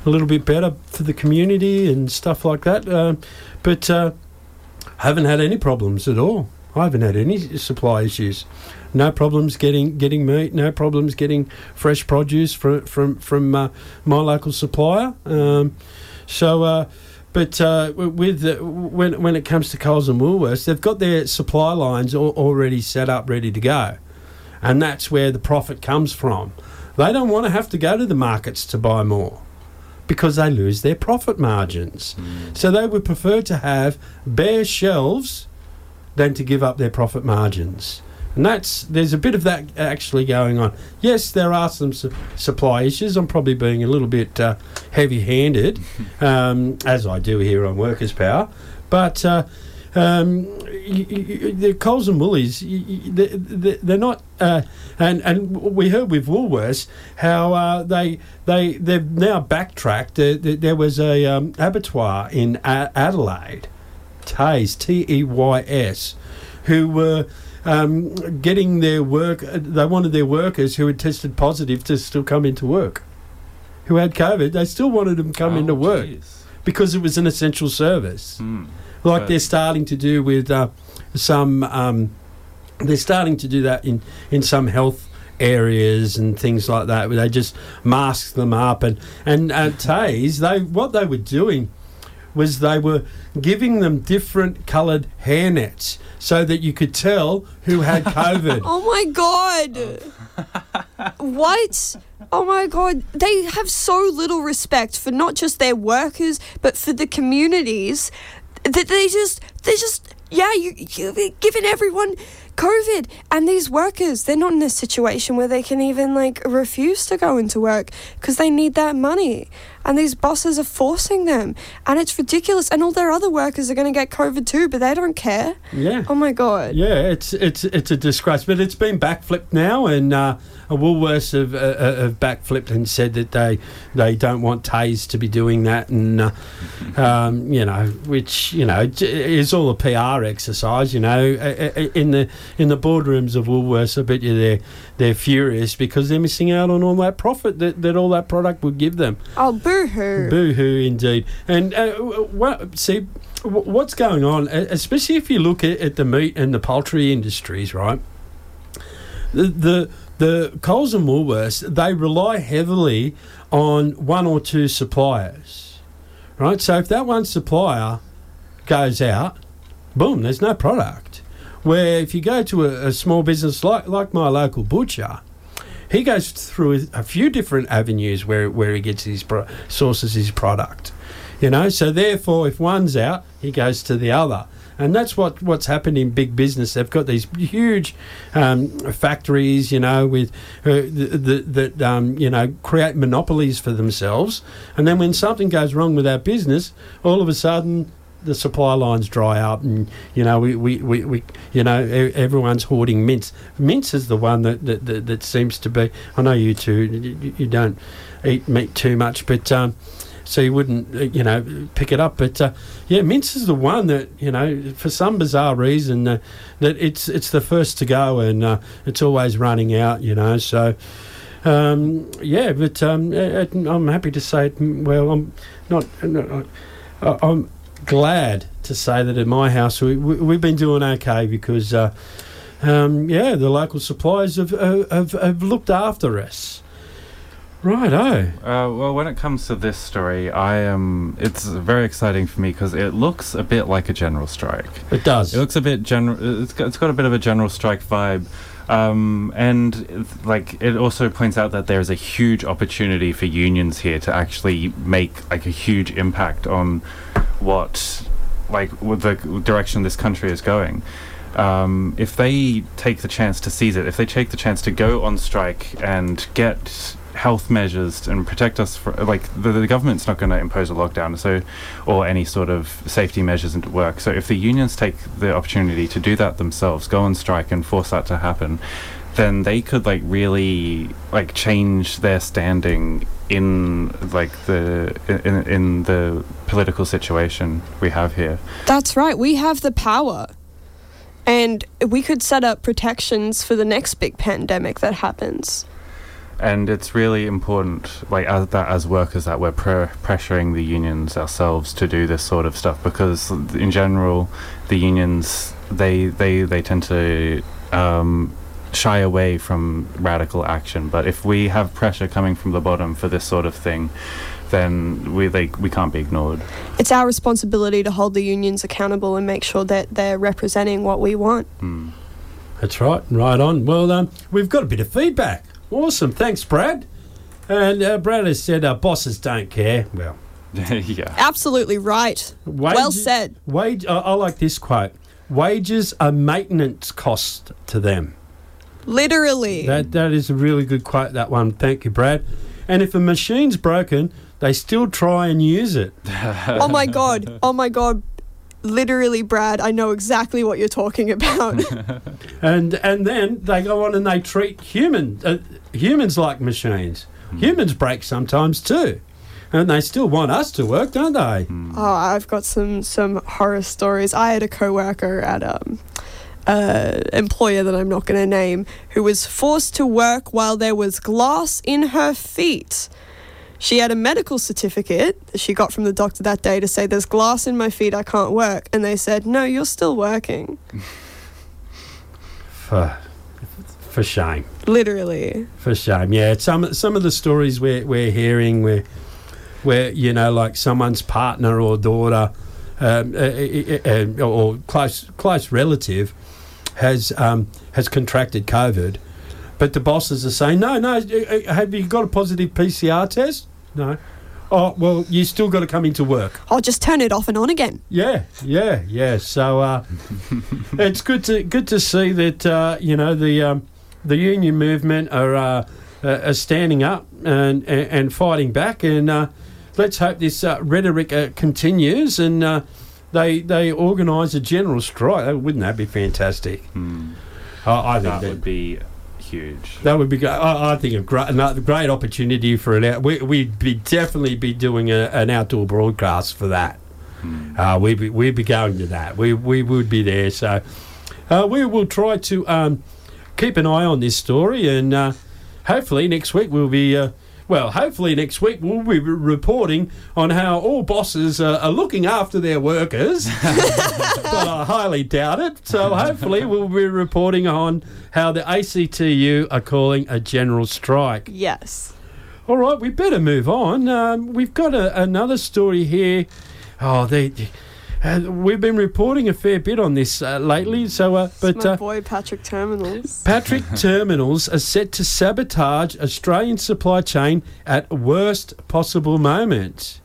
a little bit better for the community and stuff like that. Uh, but uh, haven't had any problems at all. I haven't had any supply issues. No problems getting getting meat. No problems getting fresh produce from from from uh, my local supplier. Um, so, uh, but uh, with the, when when it comes to Coles and Woolworths, they've got their supply lines al- already set up, ready to go, and that's where the profit comes from. They don't want to have to go to the markets to buy more because they lose their profit margins. So they would prefer to have bare shelves than to give up their profit margins. And that's there's a bit of that actually going on. Yes, there are some su- supply issues. I'm probably being a little bit uh, heavy-handed, um, as I do here on Workers' Power. But uh, um, y- y- the Coles and Woolies, y- y- they- they- they're not, uh, and and we heard with Woolworths how uh, they they they've now backtracked. There, there, was a um, abattoir in A- Adelaide, Teys T E Y S, who were. Um, getting their work, they wanted their workers who had tested positive to still come into work. Who had COVID, they still wanted them to come Oh, into work jeez. because it was an essential service Hmm. like But- they're starting to do with uh, some. Um, they're starting to do that in in some health areas and things like that, where they just mask them up and and at Teys, they what they were doing was they were giving them different coloured hair nets so that you could tell who had COVID. Oh my god! Oh. what? Oh my god! They have so little respect for not just their workers, but for the communities. That they just, they just, yeah, you, you're giving everyone COVID, and these workers, they're not in a situation where they can even like refuse to go into work because they need that money, and these bosses are forcing them, and it's ridiculous. And all their other workers are going to get COVID too, but they don't care. yeah. Oh my god! Yeah, it's it's it's a disgrace, but it's been backflipped now, and uh, Woolworths have, uh, uh, have backflipped and said that they they don't want Teys to be doing that, and uh, um, you know, which you know is all a PR exercise. You know, Uh, uh, in the in the boardrooms of Woolworths, I bet you they're they're furious because they're missing out on all that profit that, that all that product would give them. Oh boo hoo! Boo hoo, indeed. And uh, what, see, what's going on, especially if you look at, at the meat and the poultry industries, right? The, the the Coles and Woolworths they rely heavily on one or two suppliers, right? So if that one supplier goes out, boom, there's no product. Where if you go to a, a small business like like my local butcher, he goes through a few different avenues where where he gets his pro- sources his product. You know, so therefore, if one's out, he goes to the other, and that's what what's happened in big business. They've got these huge um, factories, you know, with uh, that um, you know create monopolies for themselves, and then when something goes wrong with our business, all of a sudden the supply lines dry up and you know we, we, we, we you know everyone's hoarding mince. Mince is the one that that, that, that seems to be I know you two you, don't eat meat too much but um, so you wouldn't uh, you know pick it up but uh, yeah mince is the one that you know for some bizarre reason uh, that it's it's the first to go and uh, it's always running out you know so um, yeah but um, I'm happy to say well I'm not I'm glad to say that at my house we, we, we've been doing okay because uh, um, yeah the local suppliers have, have, have looked after us right oh Uh, well, when it comes to this story, I am. It's very exciting for me because it looks a bit like a general strike. it does It looks a bit general. It's got, it's got a bit of a general strike vibe. Um, and like it also points out that there's a huge opportunity for unions here to actually make like a huge impact on what like the direction this country is going. Um, if they take the chance to seize it, if they take the chance to go on strike and get health measures and protect us for like the, the government's not going to impose a lockdown so or any sort of safety measures into work so if the unions take the opportunity to do that themselves go on strike and force that to happen then they could like really like change their standing in like the in, in the political situation we have here That's right. We have the power. And we could set up protections for the next big pandemic that happens. and it's really important like as that as workers that we're pre- pressuring the unions ourselves to do this sort of stuff because in general the unions they they they tend to um, shy away from radical action but if we have pressure coming from the bottom for this sort of thing then we they, we can't be ignored It's our responsibility to hold the unions accountable and make sure that they're representing what we want. Hmm. That's right, right on. Well, um, we've got a bit of feedback. Awesome, thanks, Brad. And uh, Brad has said uh, bosses don't care. Well, yeah Absolutely right. well said. Wage. I I like this quote. Wages are maintenance cost to them. Literally. That that is a really good quote. That one. Thank you, Brad. And if a machine's broken, they still try and use it. oh my god. Oh my god. literally, Brad, I know exactly what you're talking about. And and then they go on and they treat human uh, humans like machines. Humans break sometimes too, and they still want us to work, don't they? Oh, I've got some some horror stories. I had a coworker at um uh, employer that I'm not going to name who was forced to work while there was glass in her feet. She had a medical certificate that she got from the doctor that day to say there's glass in my feet, I can't work, and they said no, you're still working. For, for shame. Literally. For shame, yeah. Some some of the stories we're we're hearing, where where you know, like someone's partner or daughter, um, uh, uh, uh, or close close relative, has um, has contracted COVID, but the bosses are saying, no, no, uh, uh, have you got a positive PCR test? No. Oh well, you still got to come into work. I'll just turn it off and on again. Yeah, yeah, yeah. So uh, it's good to good to see that uh, you know the um, the union movement are uh, uh, are standing up and and, and fighting back, and uh, let's hope this uh, rhetoric uh, continues and uh, they they organise a general strike. Uh, Wouldn't that be fantastic? Hmm. I I think That that, would be huge. that would be. I, I think a great another great opportunity for an out. We, we'd be definitely be doing a, an outdoor broadcast for that. Hmm. Uh, we'd be we'd be going to that. We we would be there. So uh, we will try to um, keep an eye on this story, and uh, hopefully next week we'll be. Well, hopefully next week we'll be reporting on how all bosses uh, are looking after their workers, but I highly doubt it. So hopefully we'll be reporting on how the ACTU are calling a general strike. Yes. All right, we better move on. Um, we've got a, another story here. Oh, they, uh, we've been reporting a fair bit on this uh, lately. So, uh, But but my uh, boy Patrick Terminals. Patrick Terminals are set to sabotage Australian supply chain at worst possible moment.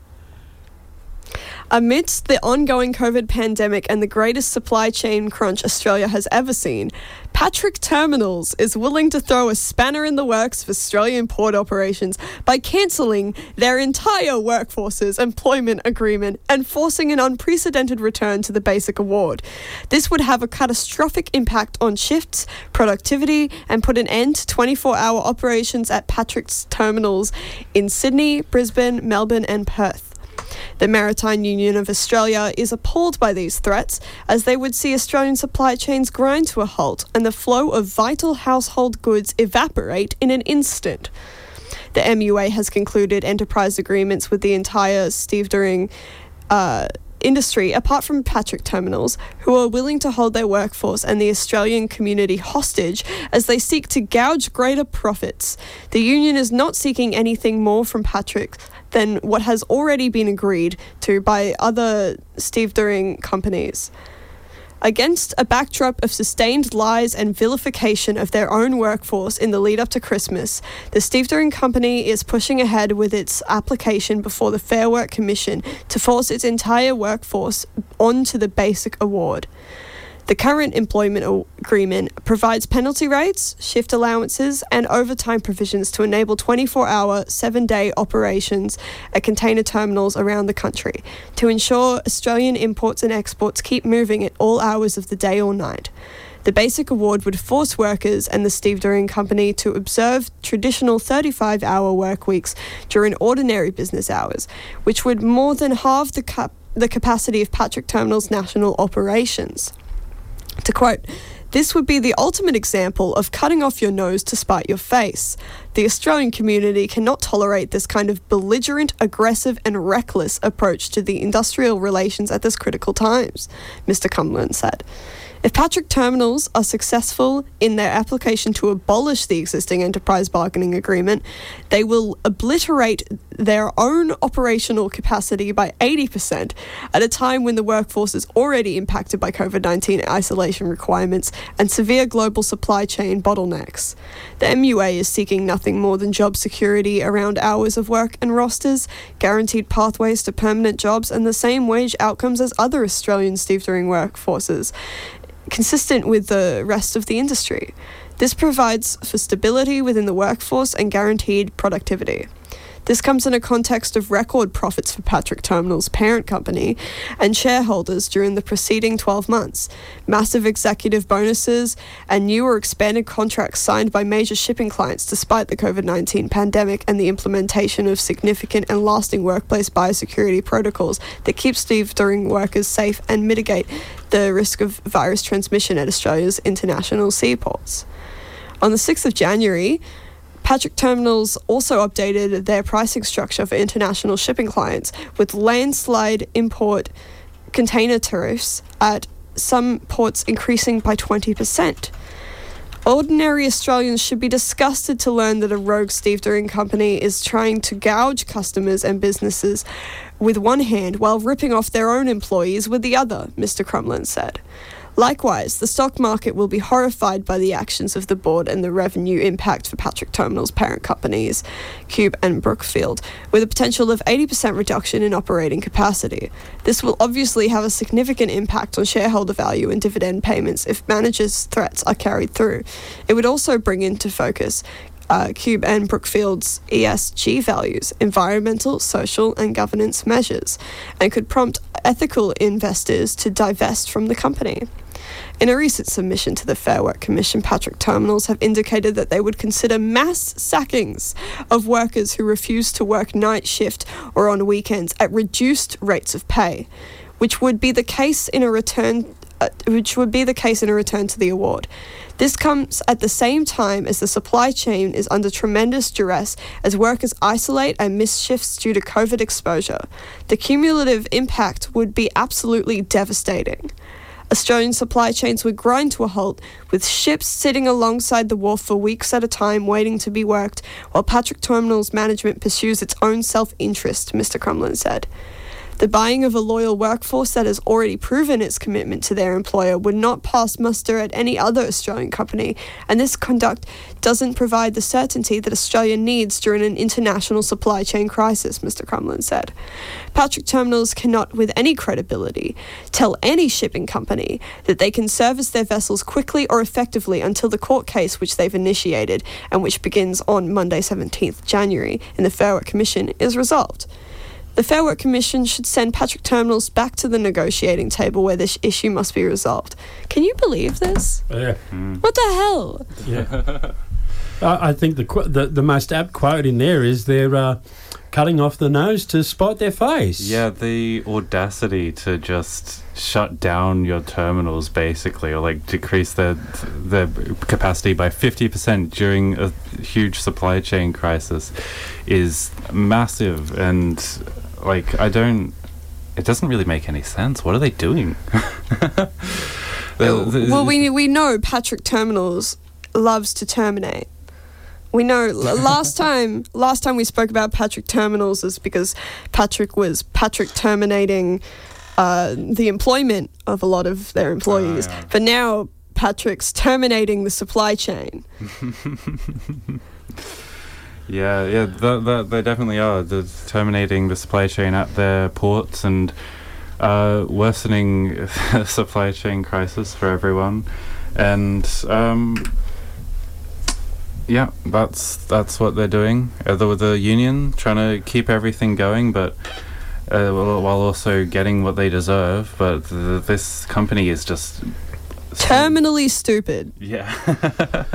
Amidst the ongoing COVID pandemic and the greatest supply chain crunch Australia has ever seen, Patrick Terminals is willing to throw a spanner in the works for Australian port operations by cancelling their entire workforce's employment agreement and forcing an unprecedented return to the basic award. This would have a catastrophic impact on shifts, productivity, and put an end to 24 hour operations at Patrick's terminals in Sydney, Brisbane, Melbourne, and Perth. The Maritime Union of Australia is appalled by these threats, as they would see Australian supply chains grind to a halt and the flow of vital household goods evaporate in an instant. The MUA has concluded enterprise agreements with the entire stevedoring uh, industry, apart from Patrick Terminals, who are willing to hold their workforce and the Australian community hostage as they seek to gouge greater profits. The union is not seeking anything more from Patrick than what has already been agreed to by other stevedoring companies. Against a backdrop of sustained lies and vilification of their own workforce in the lead up to Christmas, the Stevedoring Company is pushing ahead with its application before the Fair Work Commission to force its entire workforce onto the basic award. The current employment agreement provides penalty rates, shift allowances, and overtime provisions to enable 24 hour, seven day operations at container terminals around the country to ensure Australian imports and exports keep moving at all hours of the day or night. The basic award would force workers and the stevedoring company to observe traditional 35 hour work weeks during ordinary business hours, which would more than halve the, cap- the capacity of Patrick Terminal's national operations. To quote, this would be the ultimate example of cutting off your nose to spite your face. The Australian community cannot tolerate this kind of belligerent, aggressive, and reckless approach to the industrial relations at this critical times, Mr. Crumlin said. If Patrick Terminals are successful in their application to abolish the existing enterprise bargaining agreement, they will obliterate their own operational capacity by 80% at a time when the workforce is already impacted by COVID 19 isolation requirements and severe global supply chain bottlenecks. The MUA is seeking nothing more than job security around hours of work and rosters, guaranteed pathways to permanent jobs, and the same wage outcomes as other Australian stevedoring workforces consistent with the rest of the industry. This provides for stability within the workforce and guaranteed productivity. This comes in a context of record profits for Patrick Terminal's parent company and shareholders during the preceding 12 months, massive executive bonuses, and new or expanded contracts signed by major shipping clients despite the COVID 19 pandemic and the implementation of significant and lasting workplace biosecurity protocols that keep stevedoring workers safe and mitigate the risk of virus transmission at Australia's international seaports. On the 6th of January, Patrick Terminals also updated their pricing structure for international shipping clients with landslide import container tariffs at some ports increasing by 20%. Ordinary Australians should be disgusted to learn that a rogue stevedoring company is trying to gouge customers and businesses with one hand while ripping off their own employees with the other, Mr. Crumlin said. Likewise, the stock market will be horrified by the actions of the board and the revenue impact for Patrick Terminal's parent companies, Qube and Brookfield, with a potential of 80% reduction in operating capacity. This will obviously have a significant impact on shareholder value and dividend payments if managers' threats are carried through. It would also bring into focus uh, Qube and Brookfield's ESG values, environmental, social, and governance measures, and could prompt ethical investors to divest from the company. In a recent submission to the Fair Work Commission, Patrick Terminals have indicated that they would consider mass sackings of workers who refuse to work night shift or on weekends at reduced rates of pay, which would be the case in a return uh, which would be the case in a return to the award. This comes at the same time as the supply chain is under tremendous duress as workers isolate and miss shifts due to COVID exposure. The cumulative impact would be absolutely devastating. Australian supply chains would grind to a halt, with ships sitting alongside the wharf for weeks at a time waiting to be worked, while Patrick Terminals management pursues its own self interest, Mr. Crumlin said. The buying of a loyal workforce that has already proven its commitment to their employer would not pass muster at any other Australian company, and this conduct doesn't provide the certainty that Australia needs during an international supply chain crisis, Mr. Crumlin said. Patrick Terminals cannot, with any credibility, tell any shipping company that they can service their vessels quickly or effectively until the court case which they've initiated and which begins on Monday, 17th January, in the Fair Work Commission is resolved. The Fair Work Commission should send Patrick Terminals back to the negotiating table where this issue must be resolved. Can you believe this? Yeah. What the hell? Yeah. I, I think the, qu- the the most apt quote in there is they're uh, cutting off the nose to spite their face. Yeah, the audacity to just shut down your terminals basically, or like decrease their their capacity by fifty percent during a huge supply chain crisis, is massive. And like, I don't. It doesn't really make any sense. What are they doing? The- the- Well, we we know Patrick Terminals loves to terminate. We know last time last time we spoke about Patrick Terminals is because Patrick was Patrick terminating uh, the employment of a lot of their employees, yeah. but now Patrick's terminating the supply chain. Yeah, yeah, th th they definitely are. They're terminating the supply chain at their ports and uh, worsening the supply chain crisis for everyone. And um, yeah, that's that's what they're doing. Uh, the, the union trying to keep everything going, but uh, while while also getting what they deserve. But th this company is just Terminally stupid. yeah.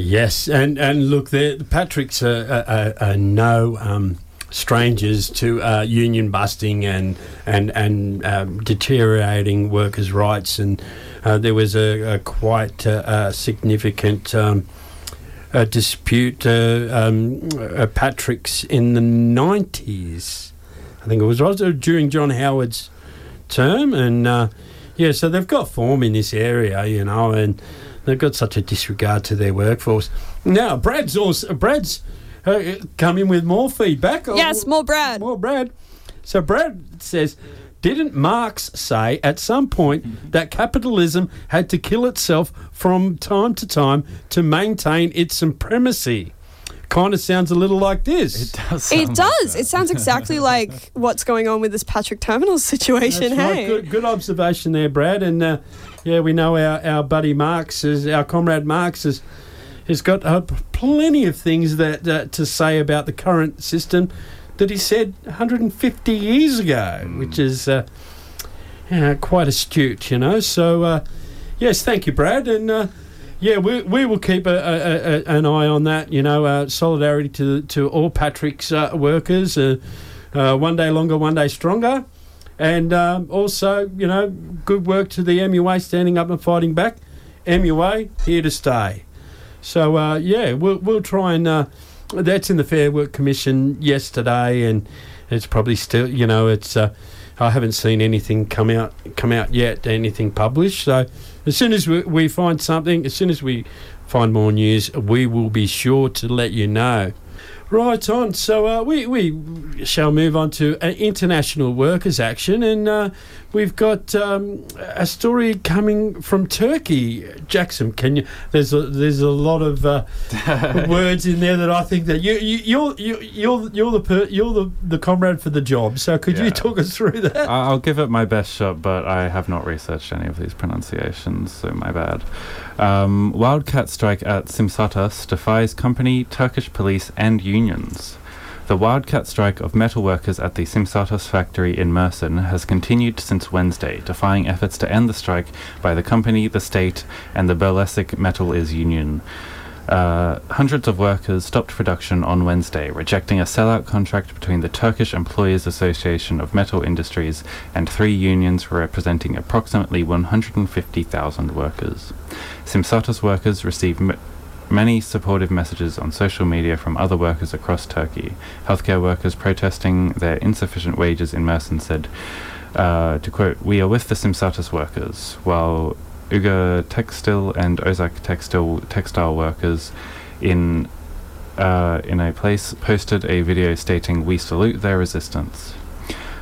Yes, and and look, Patrick's are, no um, strangers to uh, union busting and and and um, deteriorating workers' rights, and uh, there was a, a quite uh, significant. Um, dispute, uh, um, uh, Patrick's in the 90s. I think it was also during John Howard's term. And uh, yeah, so they've got form in this area, you know, and they've got such a disregard to their workforce. Now, Brad's also, Brad's uh, come in with more feedback. Yes, more Brad. More Brad. So Brad says, didn't Marx say at some point that capitalism had to kill itself from time to time to maintain its supremacy? Kind of sounds a little like this. It does. It does. It sounds exactly like what's going on with this Patrick Terminals situation. That's right. hey, Good, good observation there, Brad. And uh, yeah, we know our, our buddy Marx is our comrade Marx is has got uh, plenty of things that uh, to say about the current system that he said 150 years ago, which is uh, yeah, quite astute, you know. So, uh, yes, thank you, Brad, and. Uh, yeah, we, we will keep a, a, a, an eye on that. You know, uh, solidarity to to all Patrick's uh, workers. Uh, uh, one day longer, one day stronger, and um, also you know good work to the MUA standing up and fighting back. MUA here to stay. So uh, yeah, we'll we'll try and uh, that's in the Fair Work Commission yesterday, and it's probably still you know it's. Uh, I haven't seen anything come out come out yet, anything published. So as soon as we, we find something, as soon as we find more news, we will be sure to let you know. Right on. So uh, we we shall move on to uh, international workers' action, and uh, we've got um, a story coming from Turkey. Jackson, can you? There's a there's a lot of uh, words in there that I think that you, you you're you, you're you're the per, you're the, the comrade for the job. So could you talk us through that? I'll give it my best shot, but I have not researched any of these pronunciations, so my bad. Um, wildcat strike at Simsatas defies company, Turkish police, and unions. The wildcat strike of metal workers at the Simsatas factory in Mersin has continued since Wednesday, defying efforts to end the strike by the company, the state, and the Berlesic Metal Is Union. Uh, hundreds of workers stopped production on Wednesday, rejecting a sellout contract between the Turkish Employers Association of Metal Industries and three unions representing approximately 150,000 workers. Simsatas workers received many supportive messages on social media from other workers across Turkey. Healthcare workers protesting their insufficient wages in Mersin said, uh, to quote, We are with the Simsatas workers, while Uga Textile and Ozak Textile textile workers in uh, in a place posted a video stating, "We salute their resistance."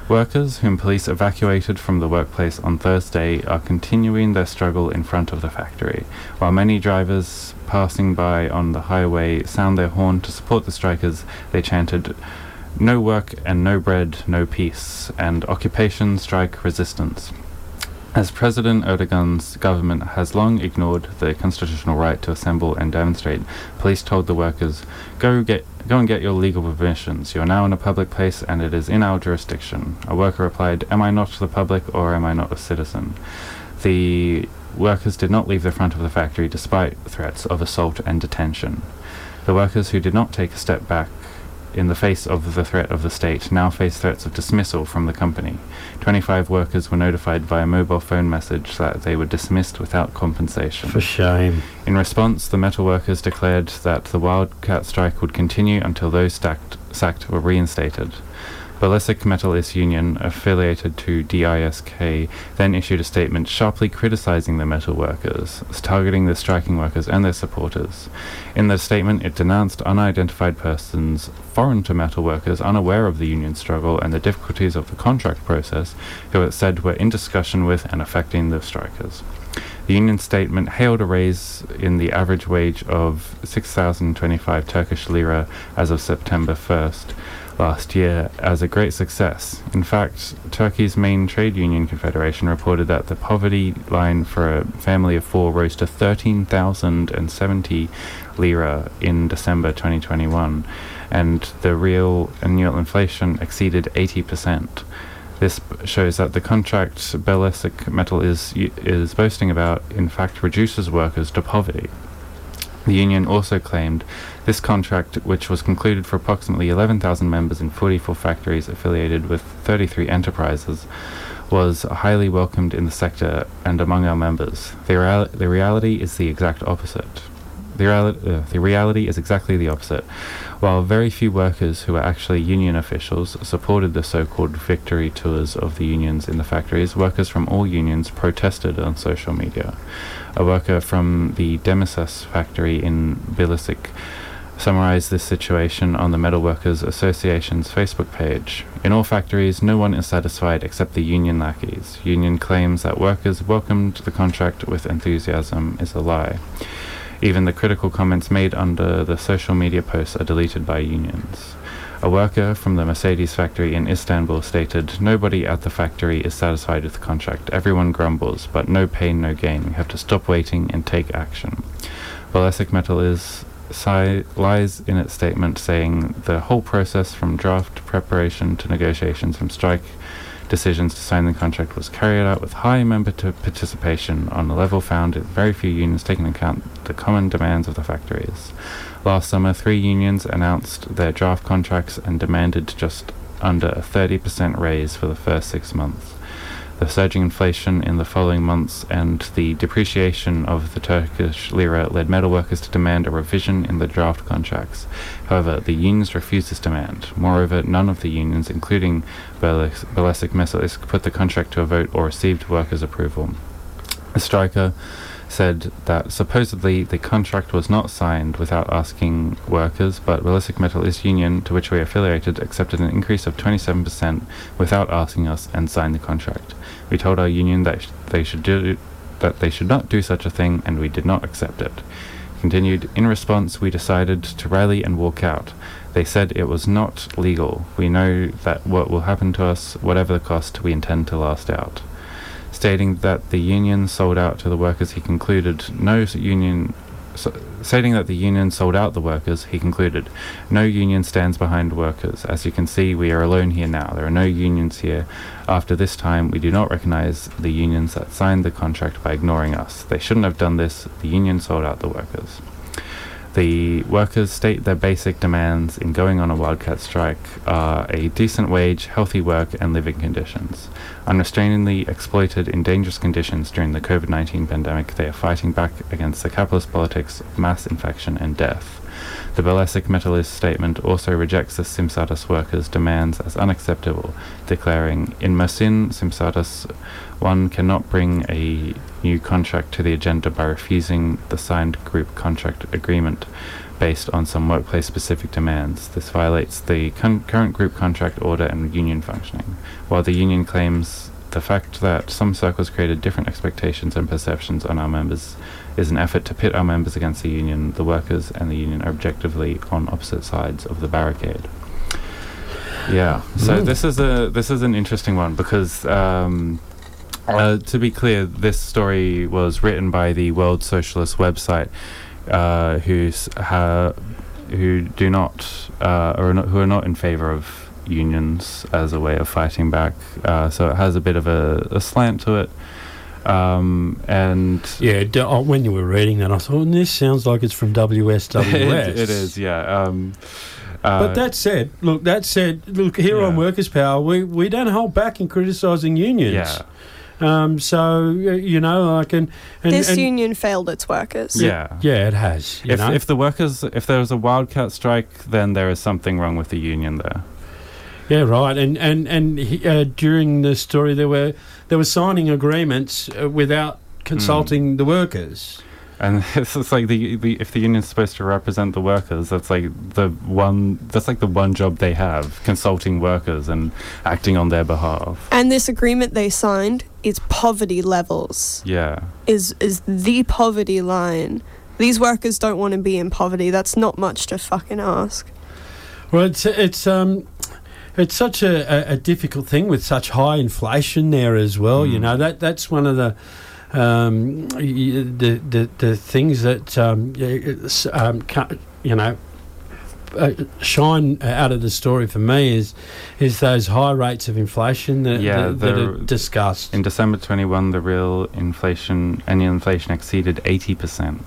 Workers, whom police evacuated from the workplace on Thursday, are continuing their struggle in front of the factory, while many drivers passing by on the highway sound their horn to support the strikers. They chanted, "No work and no bread, no peace," and "Occupation, strike, resistance." As President Erdogan's government has long ignored the constitutional right to assemble and demonstrate, police told the workers, "Go get, go and get your legal permissions. You are now in a public place, and it is in our jurisdiction." A worker replied, "Am I not the public, or am I not a citizen?" The workers did not leave the front of the factory despite threats of assault and detention. The workers who did not take a step back in the face of the threat of the state now face threats of dismissal from the company. 25 workers were notified via mobile phone message that they were dismissed without compensation. For shame. In response, the metal workers declared that the wildcat strike would continue until those stacked, sacked were reinstated. Ballistic Metalist Union, affiliated to DISK, then issued a statement sharply criticizing the metal workers, targeting the striking workers and their supporters. In the statement, it denounced unidentified persons foreign to metal workers unaware of the union struggle and the difficulties of the contract process, who it said were in discussion with and affecting the strikers. The union statement hailed a raise in the average wage of 6,025 Turkish lira as of September 1st last year as a great success. In fact, Turkey's main trade union confederation reported that the poverty line for a family of four rose to 13,070 lira in December 2021, and the real annual inflation exceeded 80%. This shows that the contract Belesic Metal is is boasting about, in fact, reduces workers to poverty. The union also claimed this contract, which was concluded for approximately 11,000 members in 44 factories affiliated with 33 enterprises, was highly welcomed in the sector and among our members. The, real- the reality is the exact opposite. The, uh, the reality is exactly the opposite. While very few workers who are actually union officials supported the so-called victory tours of the unions in the factories, workers from all unions protested on social media. A worker from the Demisas factory in Bilisic summarized this situation on the Metalworkers Association's Facebook page. In all factories, no one is satisfied except the union lackeys. Union claims that workers welcomed the contract with enthusiasm is a lie. Even the critical comments made under the social media posts are deleted by unions. A worker from the Mercedes factory in Istanbul stated, Nobody at the factory is satisfied with the contract. Everyone grumbles, but no pain, no gain. We have to stop waiting and take action. Balesic Metal is si- lies in its statement saying the whole process from draft preparation to negotiations from strike decisions to sign the contract was carried out with high member participation on a level found in very few unions taking into account the common demands of the factories. Last summer, three unions announced their draft contracts and demanded just under a 30% raise for the first six months. The surging inflation in the following months and the depreciation of the Turkish lira led metal workers to demand a revision in the draft contracts. However, the unions refused this demand. Moreover, none of the unions, including Balesic Mesalis, put the contract to a vote or received workers' approval. The striker said that supposedly the contract was not signed without asking workers, but Ballistic Metalist Union, to which we are affiliated, accepted an increase of 27% without asking us and signed the contract. We told our union that sh- they should do that they should not do such a thing, and we did not accept it. Continued, in response, we decided to rally and walk out. They said it was not legal. We know that what will happen to us, whatever the cost, we intend to last out stating that the union sold out to the workers, he concluded no union. So, stating that the union sold out the workers, he concluded, no union stands behind workers. As you can see, we are alone here now. There are no unions here. After this time, we do not recognize the unions that signed the contract by ignoring us. They shouldn't have done this. The union sold out the workers. The workers state their basic demands in going on a wildcat strike are a decent wage, healthy work, and living conditions. Unrestrainedly exploited in dangerous conditions during the COVID 19 pandemic, they are fighting back against the capitalist politics of mass infection and death. The Balesic Metallist statement also rejects the Simsatas workers' demands as unacceptable, declaring, In Mersin, Simsatas, one cannot bring a new contract to the agenda by refusing the signed group contract agreement based on some workplace specific demands. This violates the con- current group contract order and union functioning. While the union claims the fact that some circles created different expectations and perceptions on our members is an effort to pit our members against the union, the workers and the union are objectively on opposite sides of the barricade. Yeah, so Mm. this is a this is an interesting one because um, uh, to be clear, this story was written by the World Socialist website, uh, who's who do not uh, or not, who are not in favour of unions as a way of fighting back. Uh, so it has a bit of a, a slant to it. Um, and Yeah, d- oh, when you were reading that, I thought "Mm, this sounds like it's from WSWS. it, it is, yeah. Um, uh, But that said, look, that said, look, here on Workers' Power, we, we don't hold back in criticising unions. yeah, Um, so, you know, like, and. and this and- union failed its workers. yeah. Yeah, it has. You If, know? if the workers, if there was a wildcat strike, then there is something wrong with the union there. Yeah, right. And and and he- uh, during the story, there were there were signing agreements uh, without consulting the workers. And it's just like the, the if the union's supposed to represent the workers, that's like the one that's like the one job they have, consulting workers and acting on their behalf. And this agreement they signed is poverty levels. Yeah. Is is the poverty line. These workers don't want to be in poverty. That's not much to fucking ask. Well, it's it's um. It's such a, a, a difficult thing with such high inflation there as well. You Mm. know that that's one of the um, the, the the things that um, um, you know uh, shine out of the story for me is is those high rates of inflation that, Yeah, that, that are discussed. In December 21, the real inflation, annual inflation exceeded 80%.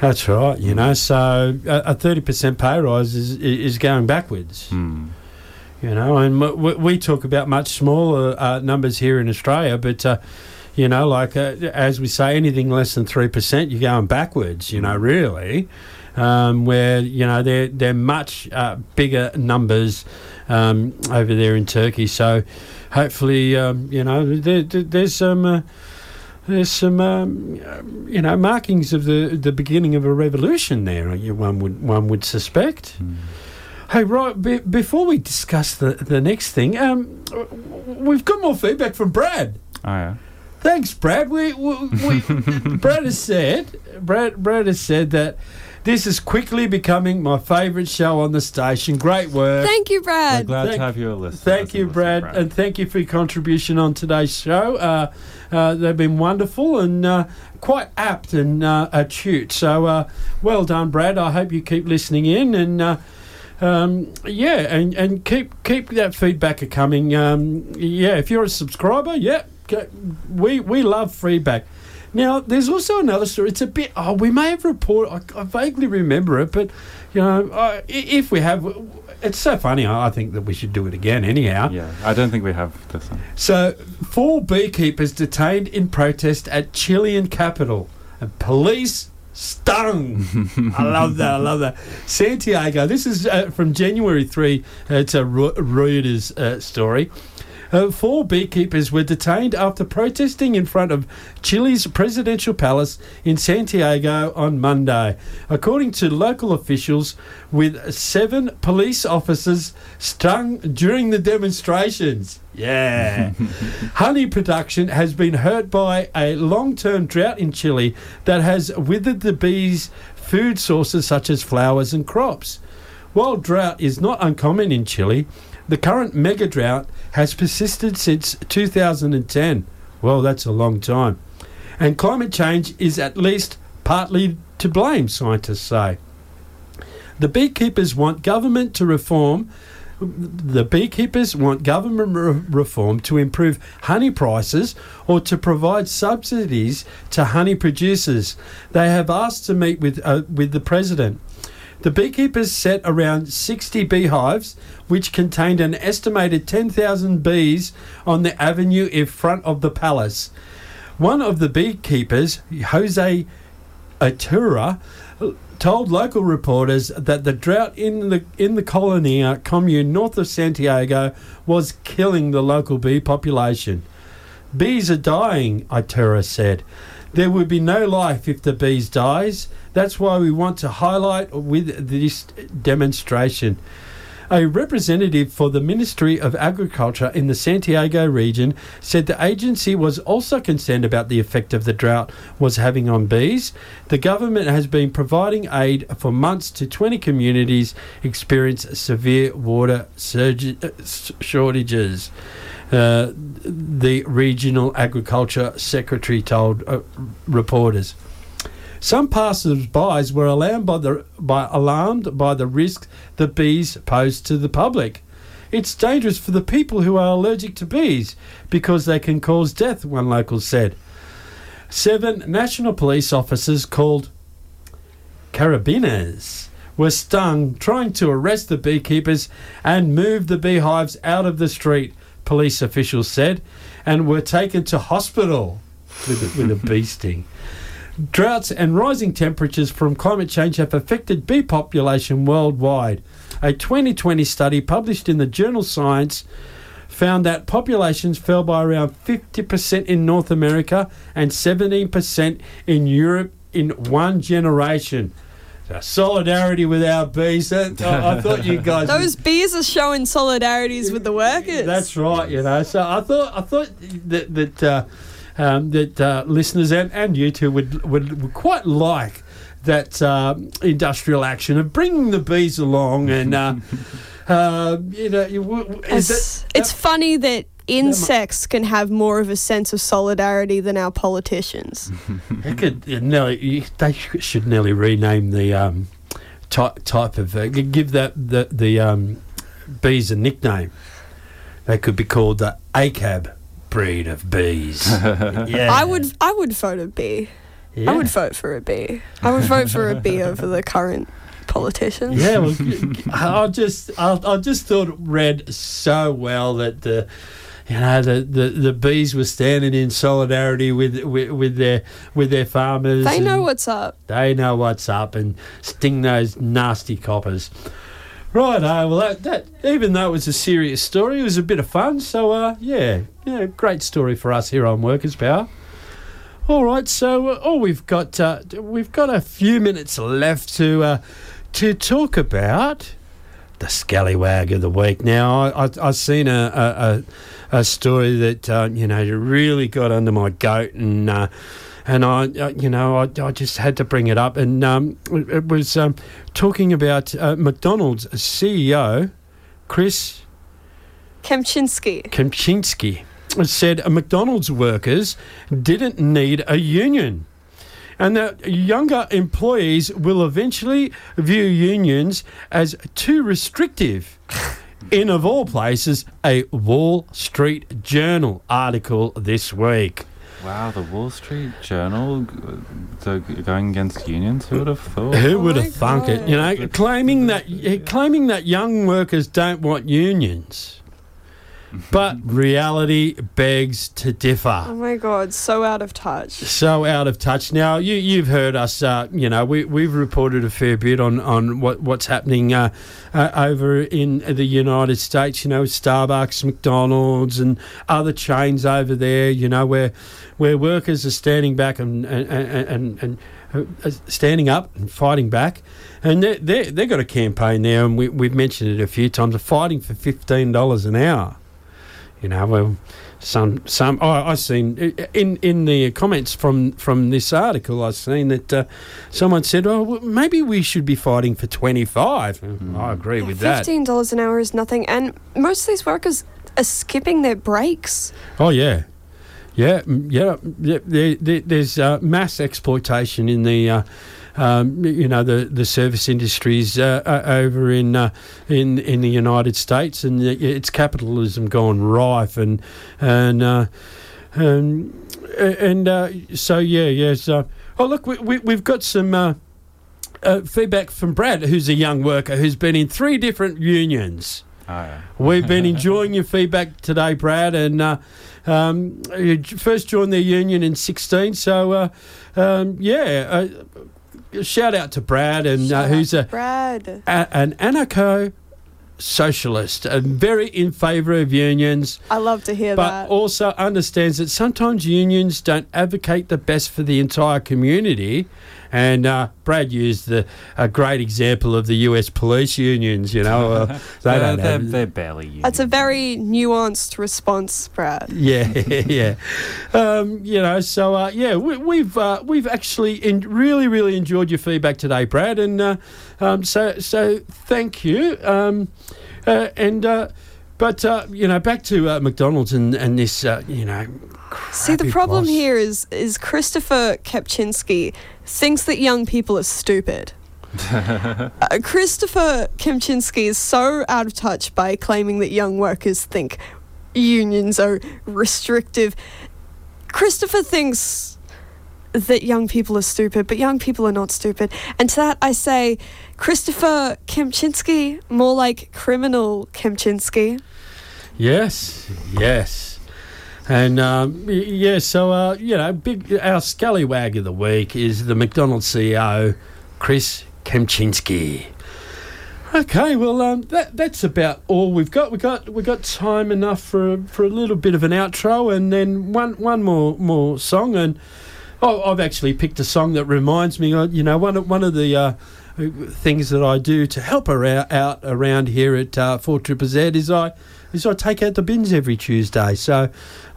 That's right. You know, so a- a thirty percent pay rise is is going backwards. Hmm. You know, and w- w- we talk about much smaller uh, numbers here in Australia, but uh, you know, like uh, as we say, anything less than three percent, you're going backwards. You know, really, um, where you know they're they're much uh, bigger numbers um, over there in Turkey. So hopefully, um, you know, there, there, there's some. Uh, there's some, um, you know, markings of the the beginning of a revolution there. One would one would suspect. Hmm. Hey, right, be, before we discuss the, the next thing, um, we've got more feedback from Brad. Oh, yeah. Thanks, Brad. We, we, we Brad has said Brad Brad has said that This is quickly becoming my favourite show on the station. Great work. Thank you, We're Brad. glad Thank- to have you a listen. Thank you, listener, Brad, and thank you for your contribution on today's show. Uh, uh, they've been wonderful and uh, quite apt and uh, acute. So, uh, well done, Brad. I hope you keep listening in and. Uh, um, yeah, and, and keep keep that feedback coming. Um, yeah, if you're a subscriber, yeah, go- we we love feedback. Now, there's also another story. It's a bit. Oh, we may have reported. I, I vaguely remember it, but you know, uh, i- if we have, it's so funny. I think that we should do it again. Anyhow, Yeah, I don't think we have this one. so, four beekeepers detained in protest at Chilean capital, and police stung. I love that. I love that. Santiago. This is uh, from January three. It's a Re- Reuters uh, story. Uh, four beekeepers were detained after protesting in front of Chile's presidential palace in Santiago on Monday, according to local officials, with seven police officers stung during the demonstrations. Yeah. Honey production has been hurt by a long term drought in Chile that has withered the bees' food sources such as flowers and crops. While drought is not uncommon in Chile, the current mega drought has persisted since 2010. Well, that's a long time. And climate change is at least partly to blame, scientists say. The beekeepers want government to reform. The beekeepers want government re- reform to improve honey prices or to provide subsidies to honey producers. They have asked to meet with uh, with the president. The beekeepers set around 60 beehives, which contained an estimated 10,000 bees on the avenue in front of the palace. One of the beekeepers, Jose Atura, told local reporters that the drought in the in the Colina uh, commune north of Santiago was killing the local bee population. Bees are dying, Atura said. There would be no life if the bees dies. That's why we want to highlight with this demonstration. A representative for the Ministry of Agriculture in the Santiago region said the agency was also concerned about the effect of the drought was having on bees. The government has been providing aid for months to 20 communities experience severe water surge- uh, shortages. Uh, the regional agriculture secretary told uh, reporters. Some passers-by were alarmed by the by alarmed by the risk the bees pose to the public. It's dangerous for the people who are allergic to bees because they can cause death, one local said. Seven national police officers called carabineros were stung trying to arrest the beekeepers and move the beehives out of the street, police officials said, and were taken to hospital with a, with a bee sting. Droughts and rising temperatures from climate change have affected bee population worldwide. A 2020 study published in the journal Science found that populations fell by around 50% in North America and 17% in Europe in one generation. So solidarity with our bees. That, I, I thought you guys. Those bees are showing solidarities with the workers. That's right. You know, so I thought I thought that that uh, um, that uh, listeners and, and you two would, would would quite like that uh, industrial action of bringing the bees along and uh, uh, you know you, w- w- is It's, that- it's funny that insects can have more of a sense of solidarity than our politicians. They could uh, nearly, you- they should nearly rename the um, type type of uh, give that the the um, bees a nickname. They could be called the ACAB breed of bees. yeah, I would I would vote a bee. Yeah. I would vote for a bee. I would vote for a bee over the current politicians. Yeah, well, g- g- I just I, I just thought it read so well that the. You know the, the, the bees were standing in solidarity with, with with their with their farmers. They know what's up. They know what's up and sting those nasty coppers. Right, uh, well, that, that even though it was a serious story, it was a bit of fun. So, uh, yeah, yeah, great story for us here on Workers' Power. All right, so uh, oh, we've got uh, we've got a few minutes left to uh, to talk about the scallywag of the week. Now, I, I, I've seen a, a, a, a story that uh, you know really got under my goat and. Uh, and I, uh, you know, I, I just had to bring it up, and um, it, it was um, talking about uh, McDonald's CEO, Chris Kempczinski. Kempczinski, said McDonald's workers didn't need a union. And that younger employees will eventually view unions as too restrictive. In, of all places, a Wall Street Journal article this week. Wow, the Wall Street Journal uh, going against unions. Who would have thought? Who Oh would my have thunk it? You know, claiming that claiming that young workers don't want unions, but reality begs to differ. Oh my god, so out of touch. so out of touch. Now you you've heard us. Uh, you know we we've reported a fair bit on on what what's happening uh, uh, over in the United States. You know Starbucks, McDonald's, and other chains over there. You know where where workers are standing back and and and. and, uh, standing up and fighting back, and they they they've got a campaign there, and we we've mentioned it a few times. Of fighting for fifteen dollars an hour. You know, well, some some oh, I seen in in the comments from from this article. I've seen that uh, someone said, "Oh, well, maybe we should be fighting for twenty five. I agree with that. Fifteen dollars an hour is nothing, and most of these workers are skipping their breaks. Oh yeah, yeah, mm, yeah. yeah there, there, there's uh, mass exploitation in the. Uh, um, you know the the service industries uh, over in uh, in in the United States, and it's capitalism gone rife, and and uh, and and uh, so yeah, yes. Uh, oh look, we, we we've got some. Uh, uh, feedback from Brad, who's a young worker who's been in three different unions. Oh, yeah. We've been enjoying your feedback today, Brad, and uh, um, you first joined the union in 16. So, uh, um, yeah, uh, shout out to Brad, and uh, who's a, Brad. a, an anarcho socialist, and very in favour of unions, I love to hear but that. But also understands that sometimes unions don't advocate the best for the entire community. And uh, Brad used the, a great example of the US police unions, you know. Uh, they They're, don't they're, have, they're barely unions. That's a very nuanced response, Brad. Yeah, yeah. Um, you know, so uh, yeah, we, we've uh, we've actually in, really really enjoyed your feedback today, Brad, and uh, um, so so thank you. Um, uh, and uh, but uh, you know, back to uh, McDonald's and and this, uh, you know. See, the problem boss. here is is Christopher Kepchinski thinks that young people are stupid. uh, Christopher Kempczinski is so out of touch by claiming that young workers think unions are restrictive. Christopher thinks that young people are stupid, but young people are not stupid. And to that I say, Christopher Kempczinski, more like criminal Kempczinski. Yes, yes. And um, yeah, so uh, you know, big our scallywag of the week is the McDonald's CEO, Chris Kempczinski. Okay, well, um, that that's about all we've got. We got we got time enough for for a little bit of an outro, and then one one more more song. And oh, I've actually picked a song that reminds me. Of, you know, one of one of the. Uh, things that I do to help her out, out around here at uh, Four Triple Z is I is I take out the bins every Tuesday. So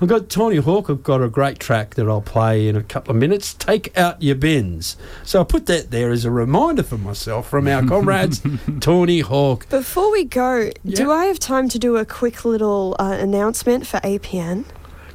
I've got Tony Hawk. I've got a great track that I'll play in a couple of minutes. Take out your bins. So I put that there as a reminder for myself from our comrades, Tony Hawk. Before we go, Yeah. do I have time to do a quick little uh, announcement for APN?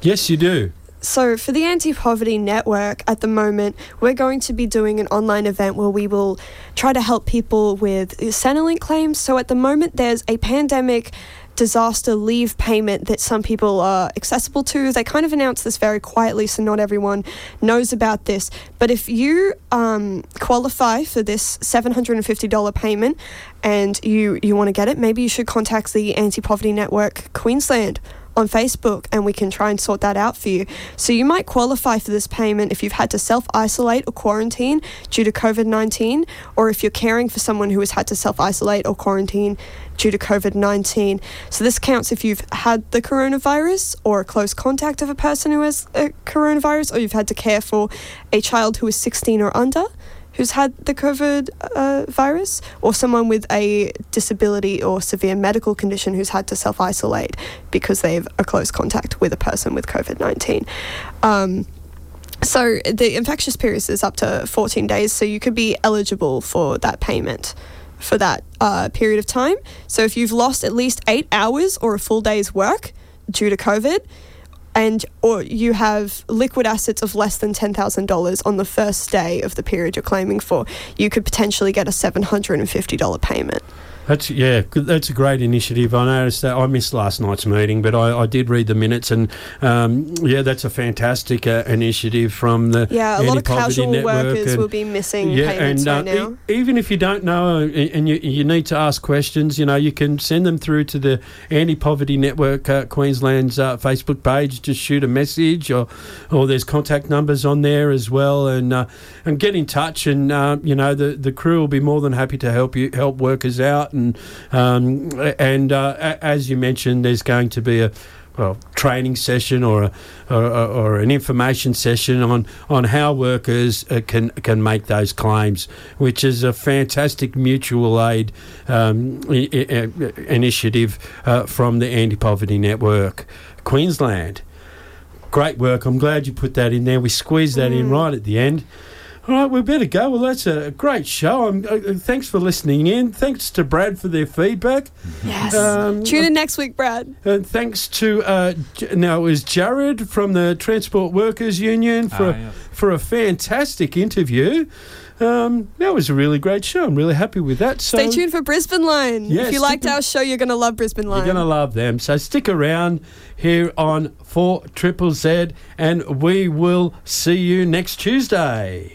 Yes, you do. So, for the Anti Poverty Network at the moment, we're going to be doing an online event where we will try to help people with Centrelink claims. So, at the moment, there's a pandemic disaster leave payment that some people are accessible to. They kind of announced this very quietly, so not everyone knows about this. But if you um, qualify for this $750 payment and you, you want to get it, maybe you should contact the Anti Poverty Network Queensland on Facebook and we can try and sort that out for you. So you might qualify for this payment if you've had to self isolate or quarantine due to COVID 19, or if you're caring for someone who has had to self isolate or quarantine due to COVID 19. So this counts if you've had the coronavirus or a close contact of a person who has a coronavirus, or you've had to care for a child who is 16 or under who's had the COVID uh, virus, or someone with a disability or severe medical condition who's had to self isolate because they have a close contact with a person with COVID 19. Um, So the infectious period is up to 14 days, so you could be eligible for that payment for that uh, period of time. So if you've lost at least eight hours or a full day's work due to COVID, and or you have liquid assets of less than $10,000 on the first day of the period you're claiming for, you could potentially get a $750 payment. That's yeah, that's a great initiative. I noticed that I missed last night's meeting, but I, I did read the minutes, and um, yeah, that's a fantastic uh, initiative from the Yeah, a lot of casual Network workers and- will be missing yeah, payments and right uh, now. e- even if you don't know uh, and you, you need to ask questions, you know, you can send them through to the Anti Poverty Network uh, Queensland's uh, Facebook page. Just shoot a message, or or there's contact numbers on there as well, and uh, and get in touch. And uh, you know, the the crew will be more than happy to help you help workers out. And um, and uh, as you mentioned, there's going to be a well, training session or a, or, or an information session on, on how workers uh, can can make those claims, which is a fantastic mutual aid um, I- I- initiative uh, from the Anti Poverty Network, Queensland. Great work. I'm glad you put that in there. We squeezed that in Mm. right at the end. All right, we better go. Well, that's a great show. Um, uh, uh, thanks for listening in. Thanks to Brad for their feedback. Yes. Um, Tune in next week, Brad. and thanks to uh, now it was Jared from the Transport Workers Union for Ah, a, yeah. for a fantastic interview. Um, that was a really great show. I'm really happy with that. So Stay tuned for Brisbane Line. Yeah, if you liked our show, you're going to love Brisbane Line. You're going to love them. So stick around here on 4 Triple Z, and we will see you next Tuesday.